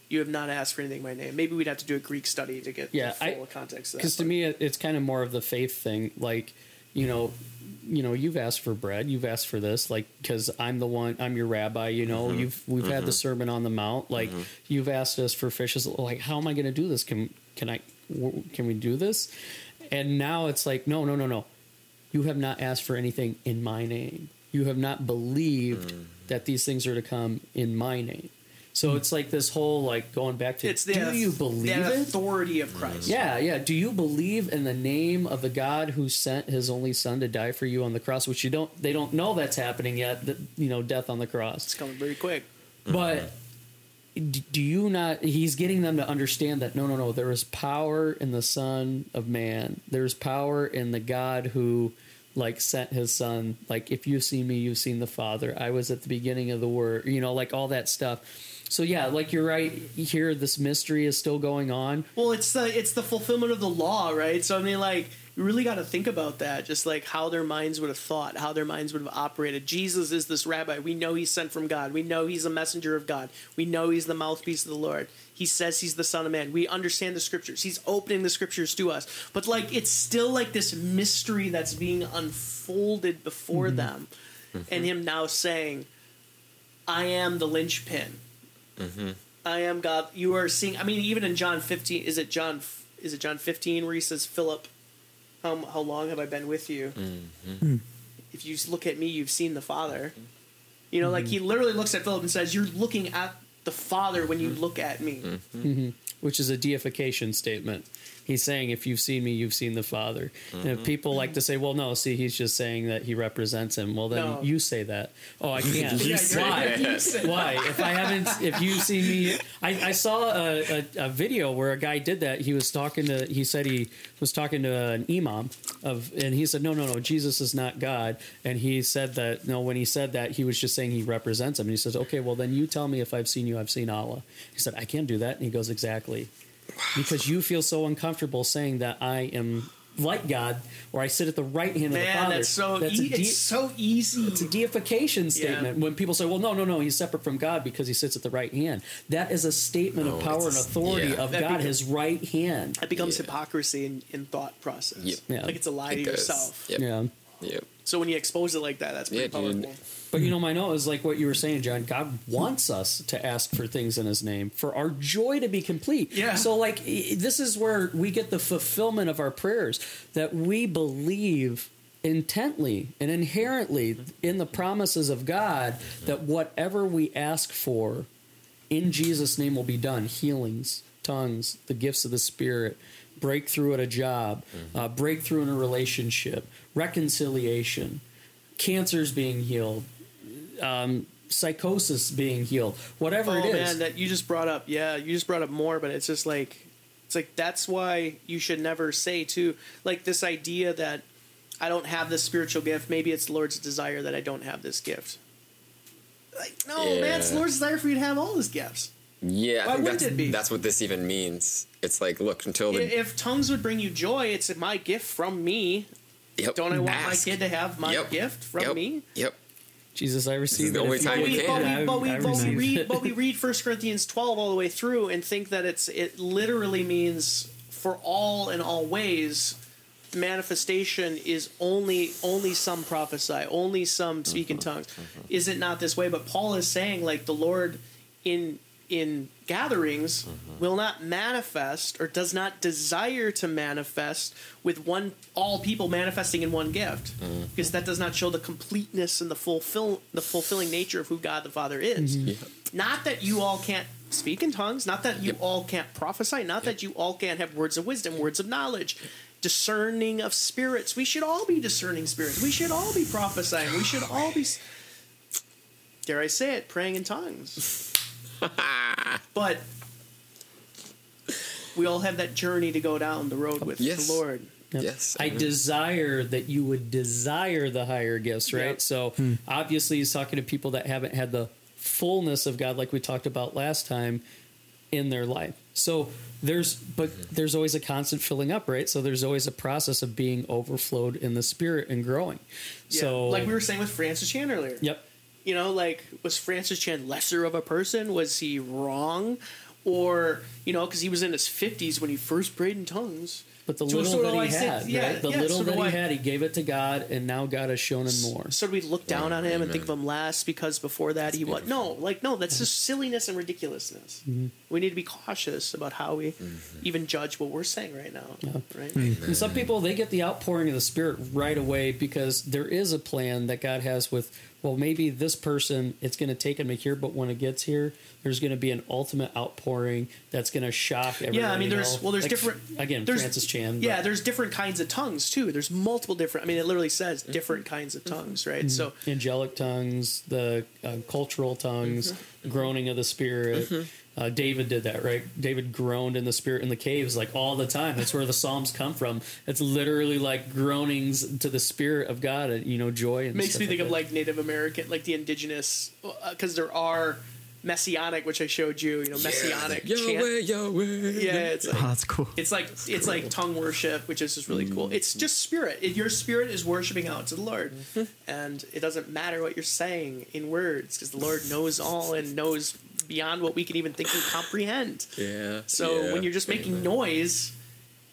you have not asked for anything in my name. Maybe we'd have to do a Greek study to get Yeah, the I- full context of that. because to me it's kind of more of the faith thing like you know you know you've asked for bread you've asked for this like because i'm the one i'm your rabbi you know mm-hmm. you've we've had the mm-hmm. sermon on the mount like mm-hmm. you've asked us for fishes like how am i going to do this can can I? can we do this and now it's like no no no no you have not asked for anything in my name you have not believed mm. that these things are to come in my name so mm. it's like this whole like going back to it's the do you auth- believe the it authority of mm. Christ. yeah, yeah. Do you believe in the name of the God who sent His only Son to die for you on the cross? Which you don't. They don't know that's happening yet. That, you know, death on the cross. It's coming very quick. But d- do you not? He's getting them to understand that no, no, no. There is power in the Son of Man. There's power in the God who. Like sent his son. Like if you've seen me, you've seen the Father. I was at the beginning of the Word. You know, like all that stuff. So yeah, like you're right. Here, this mystery is still going on. Well, it's the it's the fulfillment of the law, right? So I mean, like you really got to think about that, just like how their minds would have thought, how their minds would have operated. Jesus is this rabbi. We know he's sent from God. We know he's a messenger of God. We know he's the mouthpiece of the Lord. He says he's the Son of Man. We understand the scriptures. He's opening the scriptures to us. But like it's still like this mystery that's being unfolded before mm-hmm. them, and him now saying, "I am the linchpin." Mm-hmm. I am God. You are seeing. I mean, even in John fifteen, is it John? Is it John fifteen where he says, "Philip, how how long have I been with you? Mm-hmm. Hmm. If you look at me, you've seen the Father." Mm-hmm. You know, like he mm-hmm. literally looks at Philip and says, "You're looking at the Father when you look at me." which is a deification statement. He's saying, if you've seen me, you've seen the Father. And if people like to say, well, no, see, he's just saying that he represents him. Well, then No. you say that. Oh, I can't. Yeah, Why? Why? If I haven't, if you've seen me, I, I saw a, a, a video where a guy did that. He was talking to, he said he was talking to an imam of, and he said, no, no, no, Jesus is not God. And he said that, no, when he said that, he was just saying he represents him. And he says, okay, well, then you tell me if I've seen you, I've seen Allah. He said, I can't do that. And he goes, exactly because you feel so uncomfortable saying that I am like God or I sit at the right hand of the Father. that's so That's a e- de- it's so easy. it's a deification statement when people say, "Well, no, no, no, he's separate from God because he sits at the right hand." That is a statement No, of power and authority yeah. of That God, becomes- his right hand. It becomes Yeah. hypocrisy in, in thought process. Yep. Yeah. Like it's a lie It to does. yourself. Yep. Yeah, Yep. So when you expose it like that, that's pretty Yeah, dude. powerful. But you know, my note is like what you were saying, John. God wants us to ask for things in His name for our joy to be complete. Yeah. So, like, this is where we get the fulfillment of our prayers that we believe intently and inherently in the promises of God that whatever we ask for in Jesus' name will be done. Healings, tongues, the gifts of the Spirit, breakthrough at a job, uh, breakthrough in a relationship, reconciliation, cancers being healed, um, psychosis being healed, whatever Oh it is. man, that you just brought up. Yeah, you just brought up more, but it's just like it's like that's why you should never say too like this idea that I don't have this spiritual gift. Maybe it's the Lord's desire that I don't have this gift. Like no, man, it's the Lord's desire for you to have all His gifts. Yeah, Why I think wouldn't that's, it be? that's what this even means. It's like, look, until the If tongues would bring you joy, it's my gift from me. yep, Don't I want ask. my kid to have my Yep. gift from Yep. me? Yep. Jesus, I received the only If time But give you we, it, but, can. we, I- but, we, I but we receive read but we read 1 Corinthians 12 all the way through and think that it's it literally means for all and all ways manifestation is only only some prophesy only some speak in tongues mm-hmm. is it not this way but paul is saying like the lord in in gatherings mm-hmm. Mm-hmm. will not manifest or does not desire to manifest with one all people manifesting in one gift mm-hmm. because that does not show the completeness and the fulfill the fulfilling nature of who God the Father is. Not that you all can't speak in tongues, not that you Yep. all can't prophesy, not that you all can't have words of wisdom, words of knowledge, discerning of spirits. We should all be discerning spirits. We should all be prophesying. We should all be dare I say it, praying in tongues. but we all have that journey to go down the road with Yes. the Lord. Yep. Yes. I desire that you would desire the higher gifts, right? Yep. So hmm. obviously, he's talking to people that haven't had the fullness of God, like we talked about last time, in their life. So there's, but there's always a constant filling up, right? So there's always a process of being overflowed in the spirit and growing. Yeah. So, like we were saying with Francis Chan earlier. yep. You know, like was Francis Chan lesser of a person? Was he wrong? Or, you know, because he was in his 50s when he first prayed in tongues. But the So- little that he I say- had, yeah, right? The yeah, little so that he I. had, he gave it to God, and now God has shown him more. So do we look down on him and think of him less because before that he was no, like no, that's just silliness and ridiculousness. Mm-hmm. We need to be cautious about how we mm-hmm. even judge what we're saying right now, right? Mm-hmm. And some people they get the outpouring of the Spirit right away because there is a plan that God has with. Well, maybe this person it's going to take them here, but when it gets here, there's going to be an ultimate outpouring that's going to shock everyone. Yeah, I mean, there's know? well, there's Like, different again. there's, Francis Chan. Yeah, but- there's different kinds of tongues too. There's multiple different. I mean, it literally says Mm-hmm. different kinds of tongues, right? So angelic tongues, the uh, cultural tongues, Mm-hmm. groaning of the spirit. Uh, David did that, right? David groaned in the spirit in the caves like all the time. That's where the Psalms come from. It's literally like groanings to the spirit of God, and you know, joy. And makes stuff me think like of that. like Native American, like the indigenous, uh, because there are messianic, which I showed you. You know, messianic Yeah. chant. Yahweh, Yahweh. Yeah, it's like Oh, that's cool. It's like it's like tongue worship, which is just really cool. Mm. It's just spirit. It, your spirit is worshiping out to the Lord, mm-hmm. and it doesn't matter what you're saying in words because the Lord knows all and knows beyond what we can even think and comprehend. Yeah. So yeah. when you're just making Amen. noise,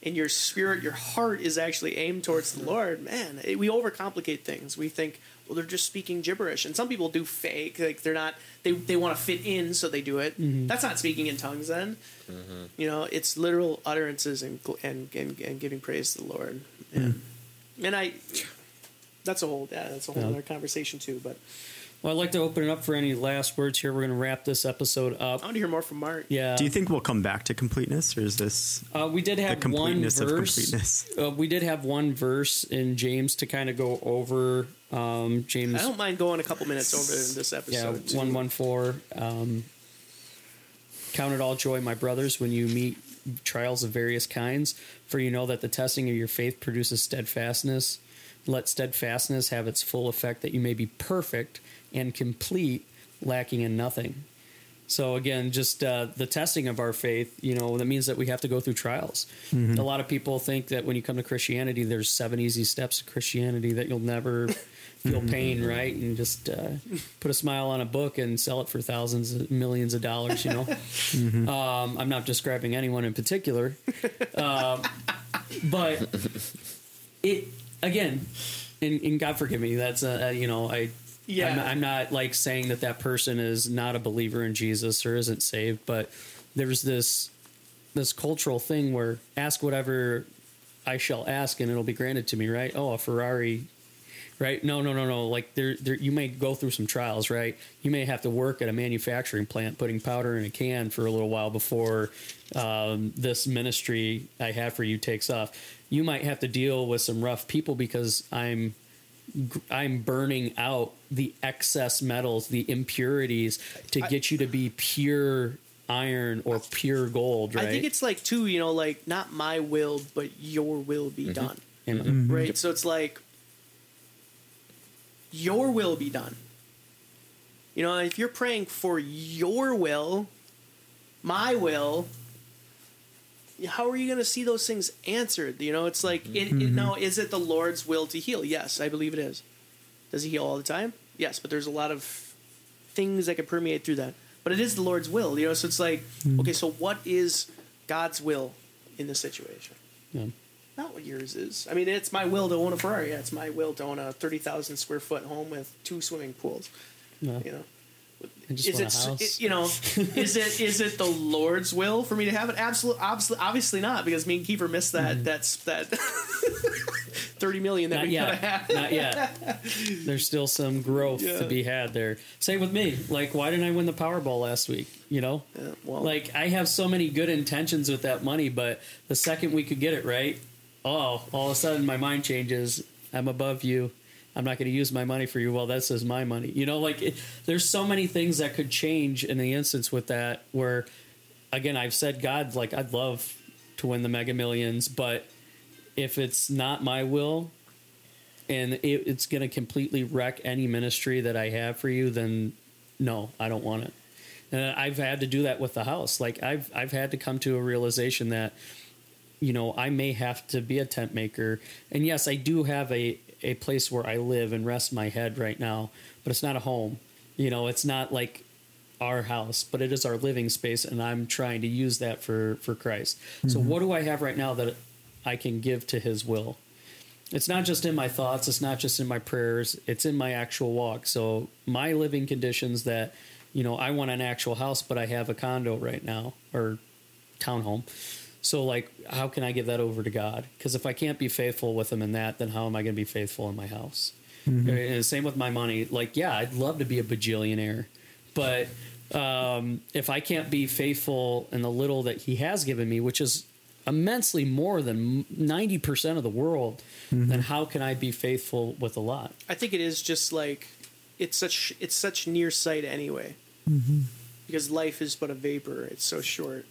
and your spirit, your heart is actually aimed towards the Lord, man, it, we overcomplicate things. We think, well, they're just speaking gibberish, and some people do fake, like they're not. They they want to fit in, so they do it. Mm-hmm. That's not speaking in tongues, then. Mm-hmm. You know, it's literal utterances and and and, and giving praise to the Lord. And, and I, that's a whole yeah, that's a whole Yeah. other conversation too. But Well, I'd like to open it up for any last words here. We're going to wrap this episode up. I want to hear more from Mark. Yeah. Do you think we'll come back to completeness, or is this Uh, we did the have one completeness of verse. completeness? Uh, we did have one verse in James to kind of go over. Um, James I don't mind going a couple minutes over in this episode. too. one one four. Um, Count it all joy, my brothers, when you meet trials of various kinds, for you know that the testing of your faith produces steadfastness. Let steadfastness have its full effect, that you may be perfect and complete, lacking in nothing. So again, just uh, the testing of our faith, you know, that means that we have to go through trials. A lot of people think that when you come to Christianity, there's seven easy steps of Christianity that you'll never feel pain, right? And just uh, put a smile on a book and sell it for thousands, millions of dollars. You know, um, I'm not describing anyone in particular, um, but it again, and, and God forgive me. That's uh, uh, you know I. Yeah. I'm, I'm not like saying that that person is not a believer in Jesus or isn't saved, but there's this this cultural thing where ask whatever I shall ask and it'll be granted to me, right? Oh, a Ferrari, right? No, no, no, no. Like there, there, you may go through some trials, right? You may have to work at a manufacturing plant putting powder in a can for a little while before um, this ministry I have for you takes off. You might have to deal with some rough people because I'm I'm burning out the excess metals, the impurities to get you to be pure iron or pure gold, right? I think it's like too, you know, like not my will, but your will be mm-hmm. done. Amen. Mm-hmm. Right? So it's like your will be done. You know, if you're praying for your will, my will, how are you going to see those things answered? You know, it's like, it, it, mm-hmm. now, is it the Lord's will to heal? Yes, I believe it is. Does he heal all the time? Yes, but there's a lot of things that can permeate through that. But it is the Lord's will, you know. So it's like, mm-hmm. okay, so what is God's will in this situation? Yeah. Not what yours is. I mean, it's my will to own a Ferrari. Yeah, it's my will to own a thirty thousand square foot home with two swimming pools. No. You know, is it, a s- house. it- you know is it is it the Lord's will for me to have it? Absolutely, obviously, obviously not, because me and Kiefer missed that. Mm-hmm. That's that thirty million that Not we could have had. Not yet. There's still some growth Yeah. to be had there. Same with me. Like, why didn't I win the Powerball last week? You know, Yeah, well, like I have so many good intentions with that money, but the second we could get it right, oh, all of a sudden my mind changes. I'm above you. I'm not going to use my money for you. Well, that says my money. You know, like it, there's so many things that could change in the instance with that. Where, again, I've said God, like I'd love to win the Mega Millions, but if it's not my will, and it, it's going to completely wreck any ministry that I have for you, then no, I don't want it. And I've had to do that with the house. Like I've I've had to come to a realization that you know I may have to be a tent maker. And yes, I do have a a place where I live and rest my head right now, but it's not a home. You know, it's not like our house, but it is our living space, and I'm trying to use that for for Christ. So mm-hmm. what do I have right now that I can give to His will? It's not just in my thoughts. It's not just in my prayers. It's in my actual walk. So my living conditions that, you know, I want an actual house, but I have a condo right now or townhome. So like, how can I give that over to God? Because if I can't be faithful with Him in that, then how am I going to be faithful in my house? Mm-hmm. And same with my money. Like, yeah, I'd love to be a bajillionaire, but um, if I can't be faithful in the little that He has given me, which is immensely more than 90% of the world, mm-hmm. then how can I be faithful with a lot? I think it is just like it's such it's such near sight anyway, mm-hmm. because life is but a vapor. It's so short,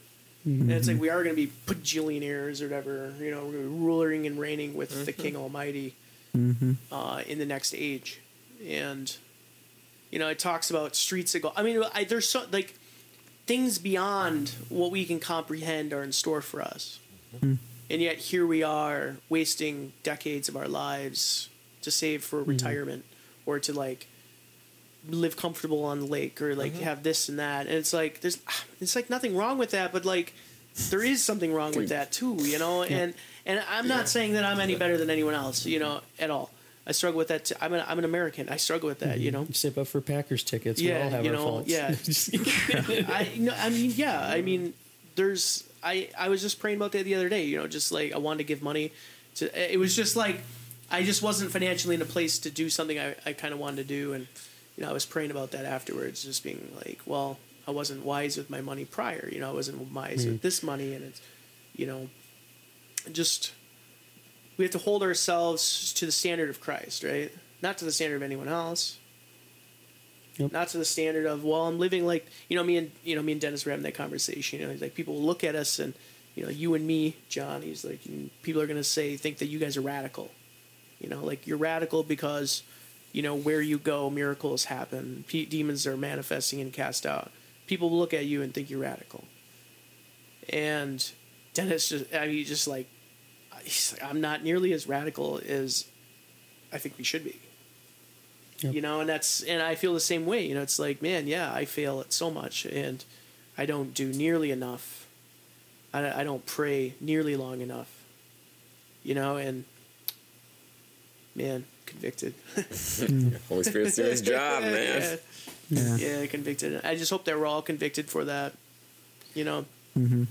and it's like mm-hmm. we are going to be bajillionaires or whatever. You know, we're gonna be ruling and reigning with the mm-hmm. King Almighty mm-hmm. uh, in the next age, and you know, it talks about streets of gold. I mean, I, there's so like things beyond what we can comprehend are in store for us. And yet here we are wasting decades of our lives to save for retirement or to like live comfortable on the lake or like mm-hmm. have this and that. And it's like there's it's like nothing wrong with that, but like there is something wrong with that too, you know? And and I'm not saying that I'm any better than anyone else, you know, at all. I struggle with that. Too. I'm an I'm an American. I struggle with that, mm-hmm. you know. Save up for Packers tickets. we all Yeah, have you our know, faults. yeah. I no, I mean, yeah. I mean, there's. I I was just praying about that the other day. You know, just like I wanted to give money to. It was just like I just wasn't financially in a place to do something I I kind of wanted to do, and you know, I was praying about that afterwards, just being like, well, I wasn't wise with my money prior. You know, I wasn't wise with hmm. this money, and it's, you know, just we have to hold ourselves to the standard of Christ, right? Not to the standard of anyone else Yep. not to the standard of well i'm living like you know me and you know me and dennis were having that conversation you know like people will look at us and you know you and me john he's like people are going to say think that you guys are radical you know like you're radical because you know where you go miracles happen P- demons are manifesting and cast out. People look at you and think you're radical. And dennis just i mean just like he's like, i'm not nearly as radical as i think we should be. Yep. you know and that's and i feel the same way. You know it's like man yeah i fail at so much and i don't do nearly enough. I, I don't pray nearly long enough. You know and man, convicted. Holy Spirit's doing his job, man. Yeah, Yeah. yeah, convicted. I just hope that we're all convicted for that. You know, mm-hmm.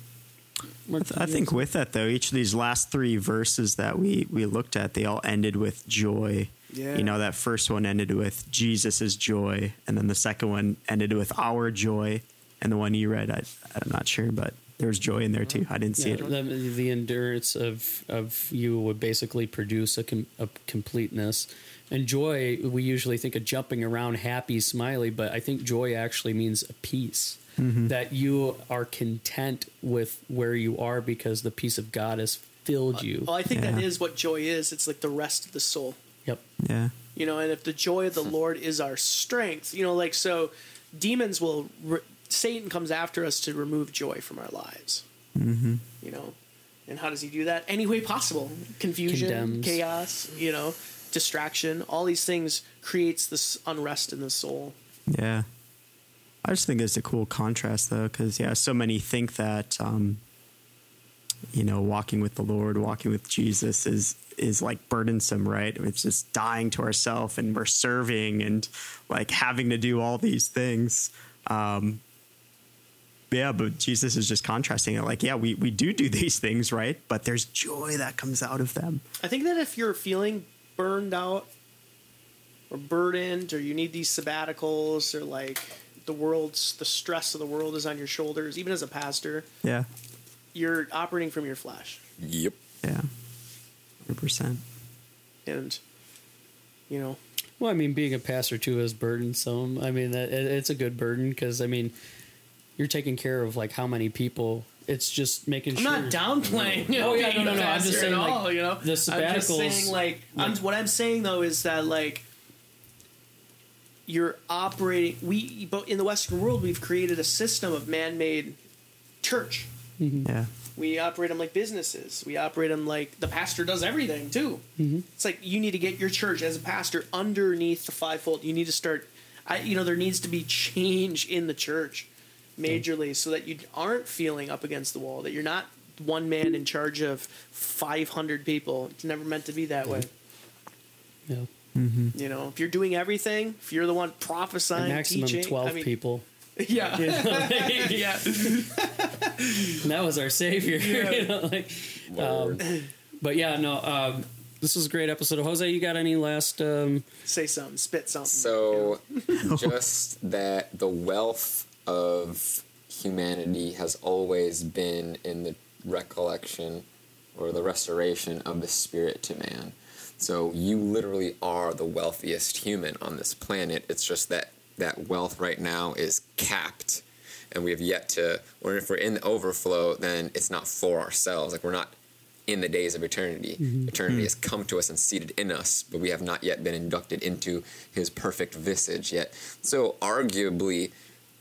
I think with that though, each of these last three verses that we we looked at, they all ended with joy. Yeah. You know, that first one ended with Jesus' joy, and then the second one ended with our joy, and the one you read, I, I'm not sure, but there was joy in there too. I didn't see Yeah, it. the, the endurance of of you would basically produce a, com, a completeness. And joy, we usually think of jumping around, happy, smiley, but I think joy actually means a peace. Mm-hmm. That you are content with where you are because the peace of God has filled uh, you. well, I think that Yeah. is what joy is. It's like the rest of the soul. Yep. Yeah. You know, and if the joy of the Lord is our strength, you know, like so, demons will. Re- Satan comes after us to remove joy from our lives. Mm-hmm. You know, and how does he do that? Any way possible. Confusion, Condemns. chaos. You know, distraction. All these things creates this unrest in the soul. Yeah. I just think it's a cool contrast though, because yeah, so many think that um, you know, walking with the Lord, walking with Jesus is is like burdensome, right? It's just dying to ourselves and we're serving and like having to do all these things. Um, yeah, but Jesus is just contrasting it. Like, yeah, we, we do do these things, right? But there's joy that comes out of them. I think that if you're feeling burned out or burdened or you need these sabbaticals or like the world's the stress of the world is on your shoulders, even as a pastor, Yeah. you're operating from your flesh. Yep. Yeah. 100%. And you know, Well, I mean, being a pastor too is burdensome. I mean, that it, it's a good burden because I mean, you're taking care of like how many people. It's just making sure I'm sure. not downplaying. You know, Oh, yeah, no, no, no, I'm just saying, like, all, you know, the I'm just sabbaticals, saying, like, I'm, what I'm saying though is that like you're operating. We, but in the Western world, we've created a system of man-made church. Mm-hmm. Yeah. We operate them like businesses. We operate them like the pastor does everything too. Mm-hmm. It's like you need to get your church as a pastor underneath the fivefold. You need to start. I, you know, there needs to be change in the church, majorly, so that you aren't feeling up against the wall. That you're not one man in charge of 500 people. It's never meant to be that way. Yeah. You know, if you're doing everything, if you're the one A prophesying, maximum teaching, twelve I mean, people. Yeah, yeah, yeah. that was our savior. you know, like, um, but yeah, no. Um, this was a great episode of Jose. You got any last? Um, Say something, spit something. So, just that the wealth of humanity has always been in the recollection or the restoration of the spirit to man. So, you literally are the wealthiest human on this planet. It's just that that wealth right now is capped. And we have yet to, or if we're in the overflow, then it's not for ourselves. Like, we're not in the days of eternity. Mm-hmm. Eternity mm. has come to us and seated in us, but we have not yet been inducted into his perfect visage yet. So, arguably,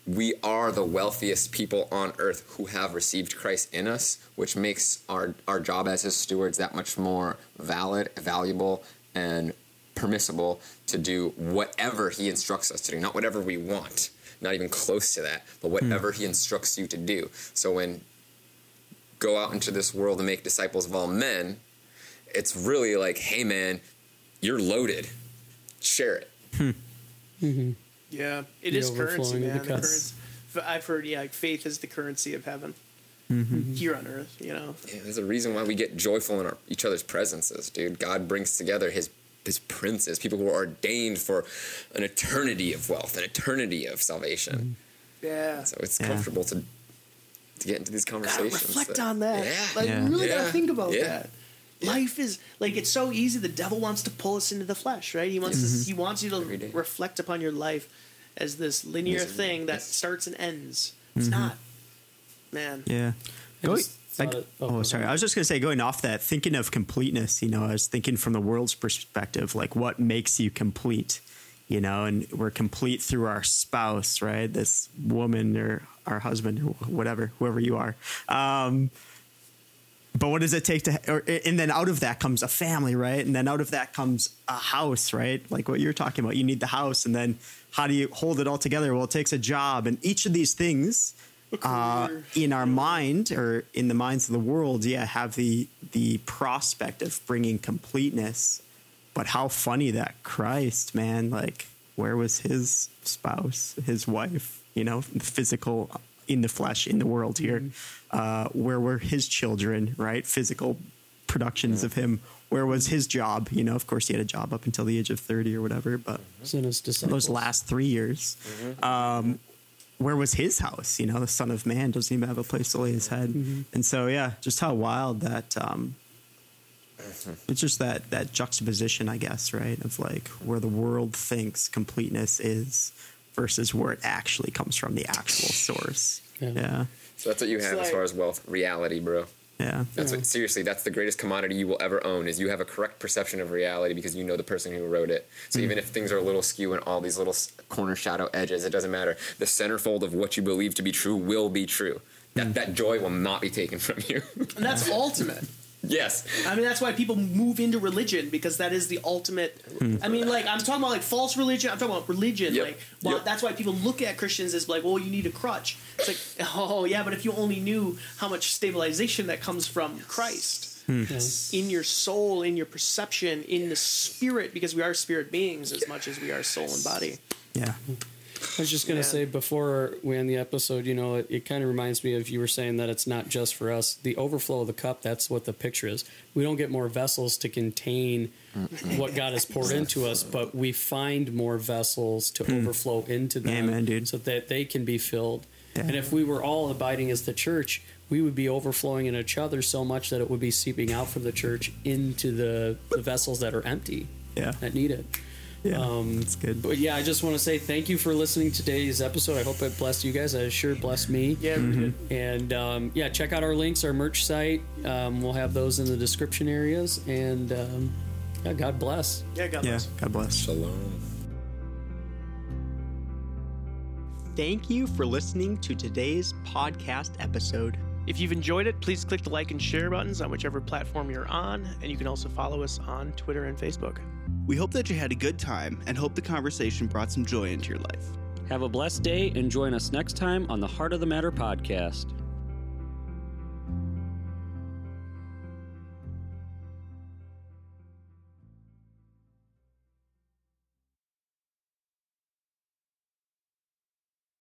we are the wealthiest people on earth who have received Christ in us, which makes our, our job as his stewards that much more valid, valuable, and permissible to do whatever he instructs us to do, not whatever we want, not even close to that, but hmm. whatever he instructs you to do. So when go out into this world and make disciples of all men, it's really like, hey man, you're loaded. Share it. Hmm. Mm-hmm. Yeah, it is currency, man. the The cup. currency. F- I've heard, yeah, like faith is the currency of heaven Mm-hmm. here on earth. You know, Yeah, there's a reason why we get joyful in our, each other's presences, dude. God brings together his his princes, people who are ordained for an eternity of wealth, an eternity of salvation. yeah. So it's Yeah. comfortable to to get into these Gotta conversations. reflect that- on that. Yeah. Like, Yeah. really Yeah. gotta think about Yeah. that. Life is like it's so easy. The devil wants to pull us into the flesh, right? He wants mm-hmm. to, he wants you to reflect upon your life as this linear Misery. thing that Yes. starts and ends. It's not, man. Yeah. I Go- just I- oh, oh, sorry. I was just going to say, going off that, thinking of completeness, you know, I was thinking from the world's perspective, like what makes you complete, you know, and we're complete through our spouse, right? This woman or our husband or whatever, whoever you are. Um, but what does it take to, or, and then out of that comes a family, right? And then out of that comes a house, right? Like what you're talking about. You need the house, and then how do you hold it all together? Well, it takes a job, and each of these things uh, in our mind or in the minds of the world, yeah, have the the prospect of bringing completeness. but how funny that Christ, man, like where was his spouse, his wife, you know, physical in the flesh in the world here? Uh, where were his children, right? Physical productions of him. Where was his job? You know, of course, he had a job up until the age of 30 or whatever, but Sent his disciples. those last three years, um, where was his house? You know, the Son of Man doesn't even have a place to lay his head. And so, yeah, just how wild that. Um, it's just that that juxtaposition, I guess, right, of like where the world thinks completeness is versus where it actually comes from, the actual source. Yeah. Yeah, So that's what you have as far as wealth, reality, bro. Yeah, That's what seriously. That's the greatest commodity you will ever own. Is you have a correct perception of reality because you know the person who wrote it. So even if things are a little skew and all these little corner shadow edges, it doesn't matter. The centerfold of what you believe to be true will be true. That mm. that joy will not be taken from you. And that's ultimate. Yes. I mean, that's why people move into religion because that is the ultimate. I mean, like I'm talking about like false religion. I'm talking about religion. Yep. Like, well, Yep. that's why people look at Christians as like, well, you need a crutch. It's like, oh yeah, but if you only knew how much stabilization that comes from Christ hmm. in your soul, in your perception, in the spirit, because we are spirit beings as much as we are soul and body. yeah, I was just gonna Yeah. say before we end the episode, you know, it, it kind of reminds me of you were saying that it's not just for us. The overflow of the cup, that's what the picture is. We don't get more vessels to contain what God has poured into us, but we find more vessels to hmm. overflow into them Amen, dude. so that they can be filled. Yeah. And if we were all abiding as the church, we would be overflowing in each other so much that it would be seeping out from the church into the, the vessels that are empty yeah, that need it. Yeah. Um, That's good. But yeah, I just want to say thank you for listening to today's episode. I hope it blessed you guys. It sure blessed me. Yeah, we did. And um, yeah, check out our links, our merch site. Um, we'll have those in the description areas. And um, yeah, God bless. Yeah, God Yeah, bless. God bless. Shalom. Thank you for listening to today's podcast episode. If you've enjoyed it, please click the like and share buttons on whichever platform you're on, and you can also follow us on Twitter and Facebook. We hope that you had a good time and hope the conversation brought some joy into your life. Have a blessed day and join us next time on the Heart of the Matter podcast.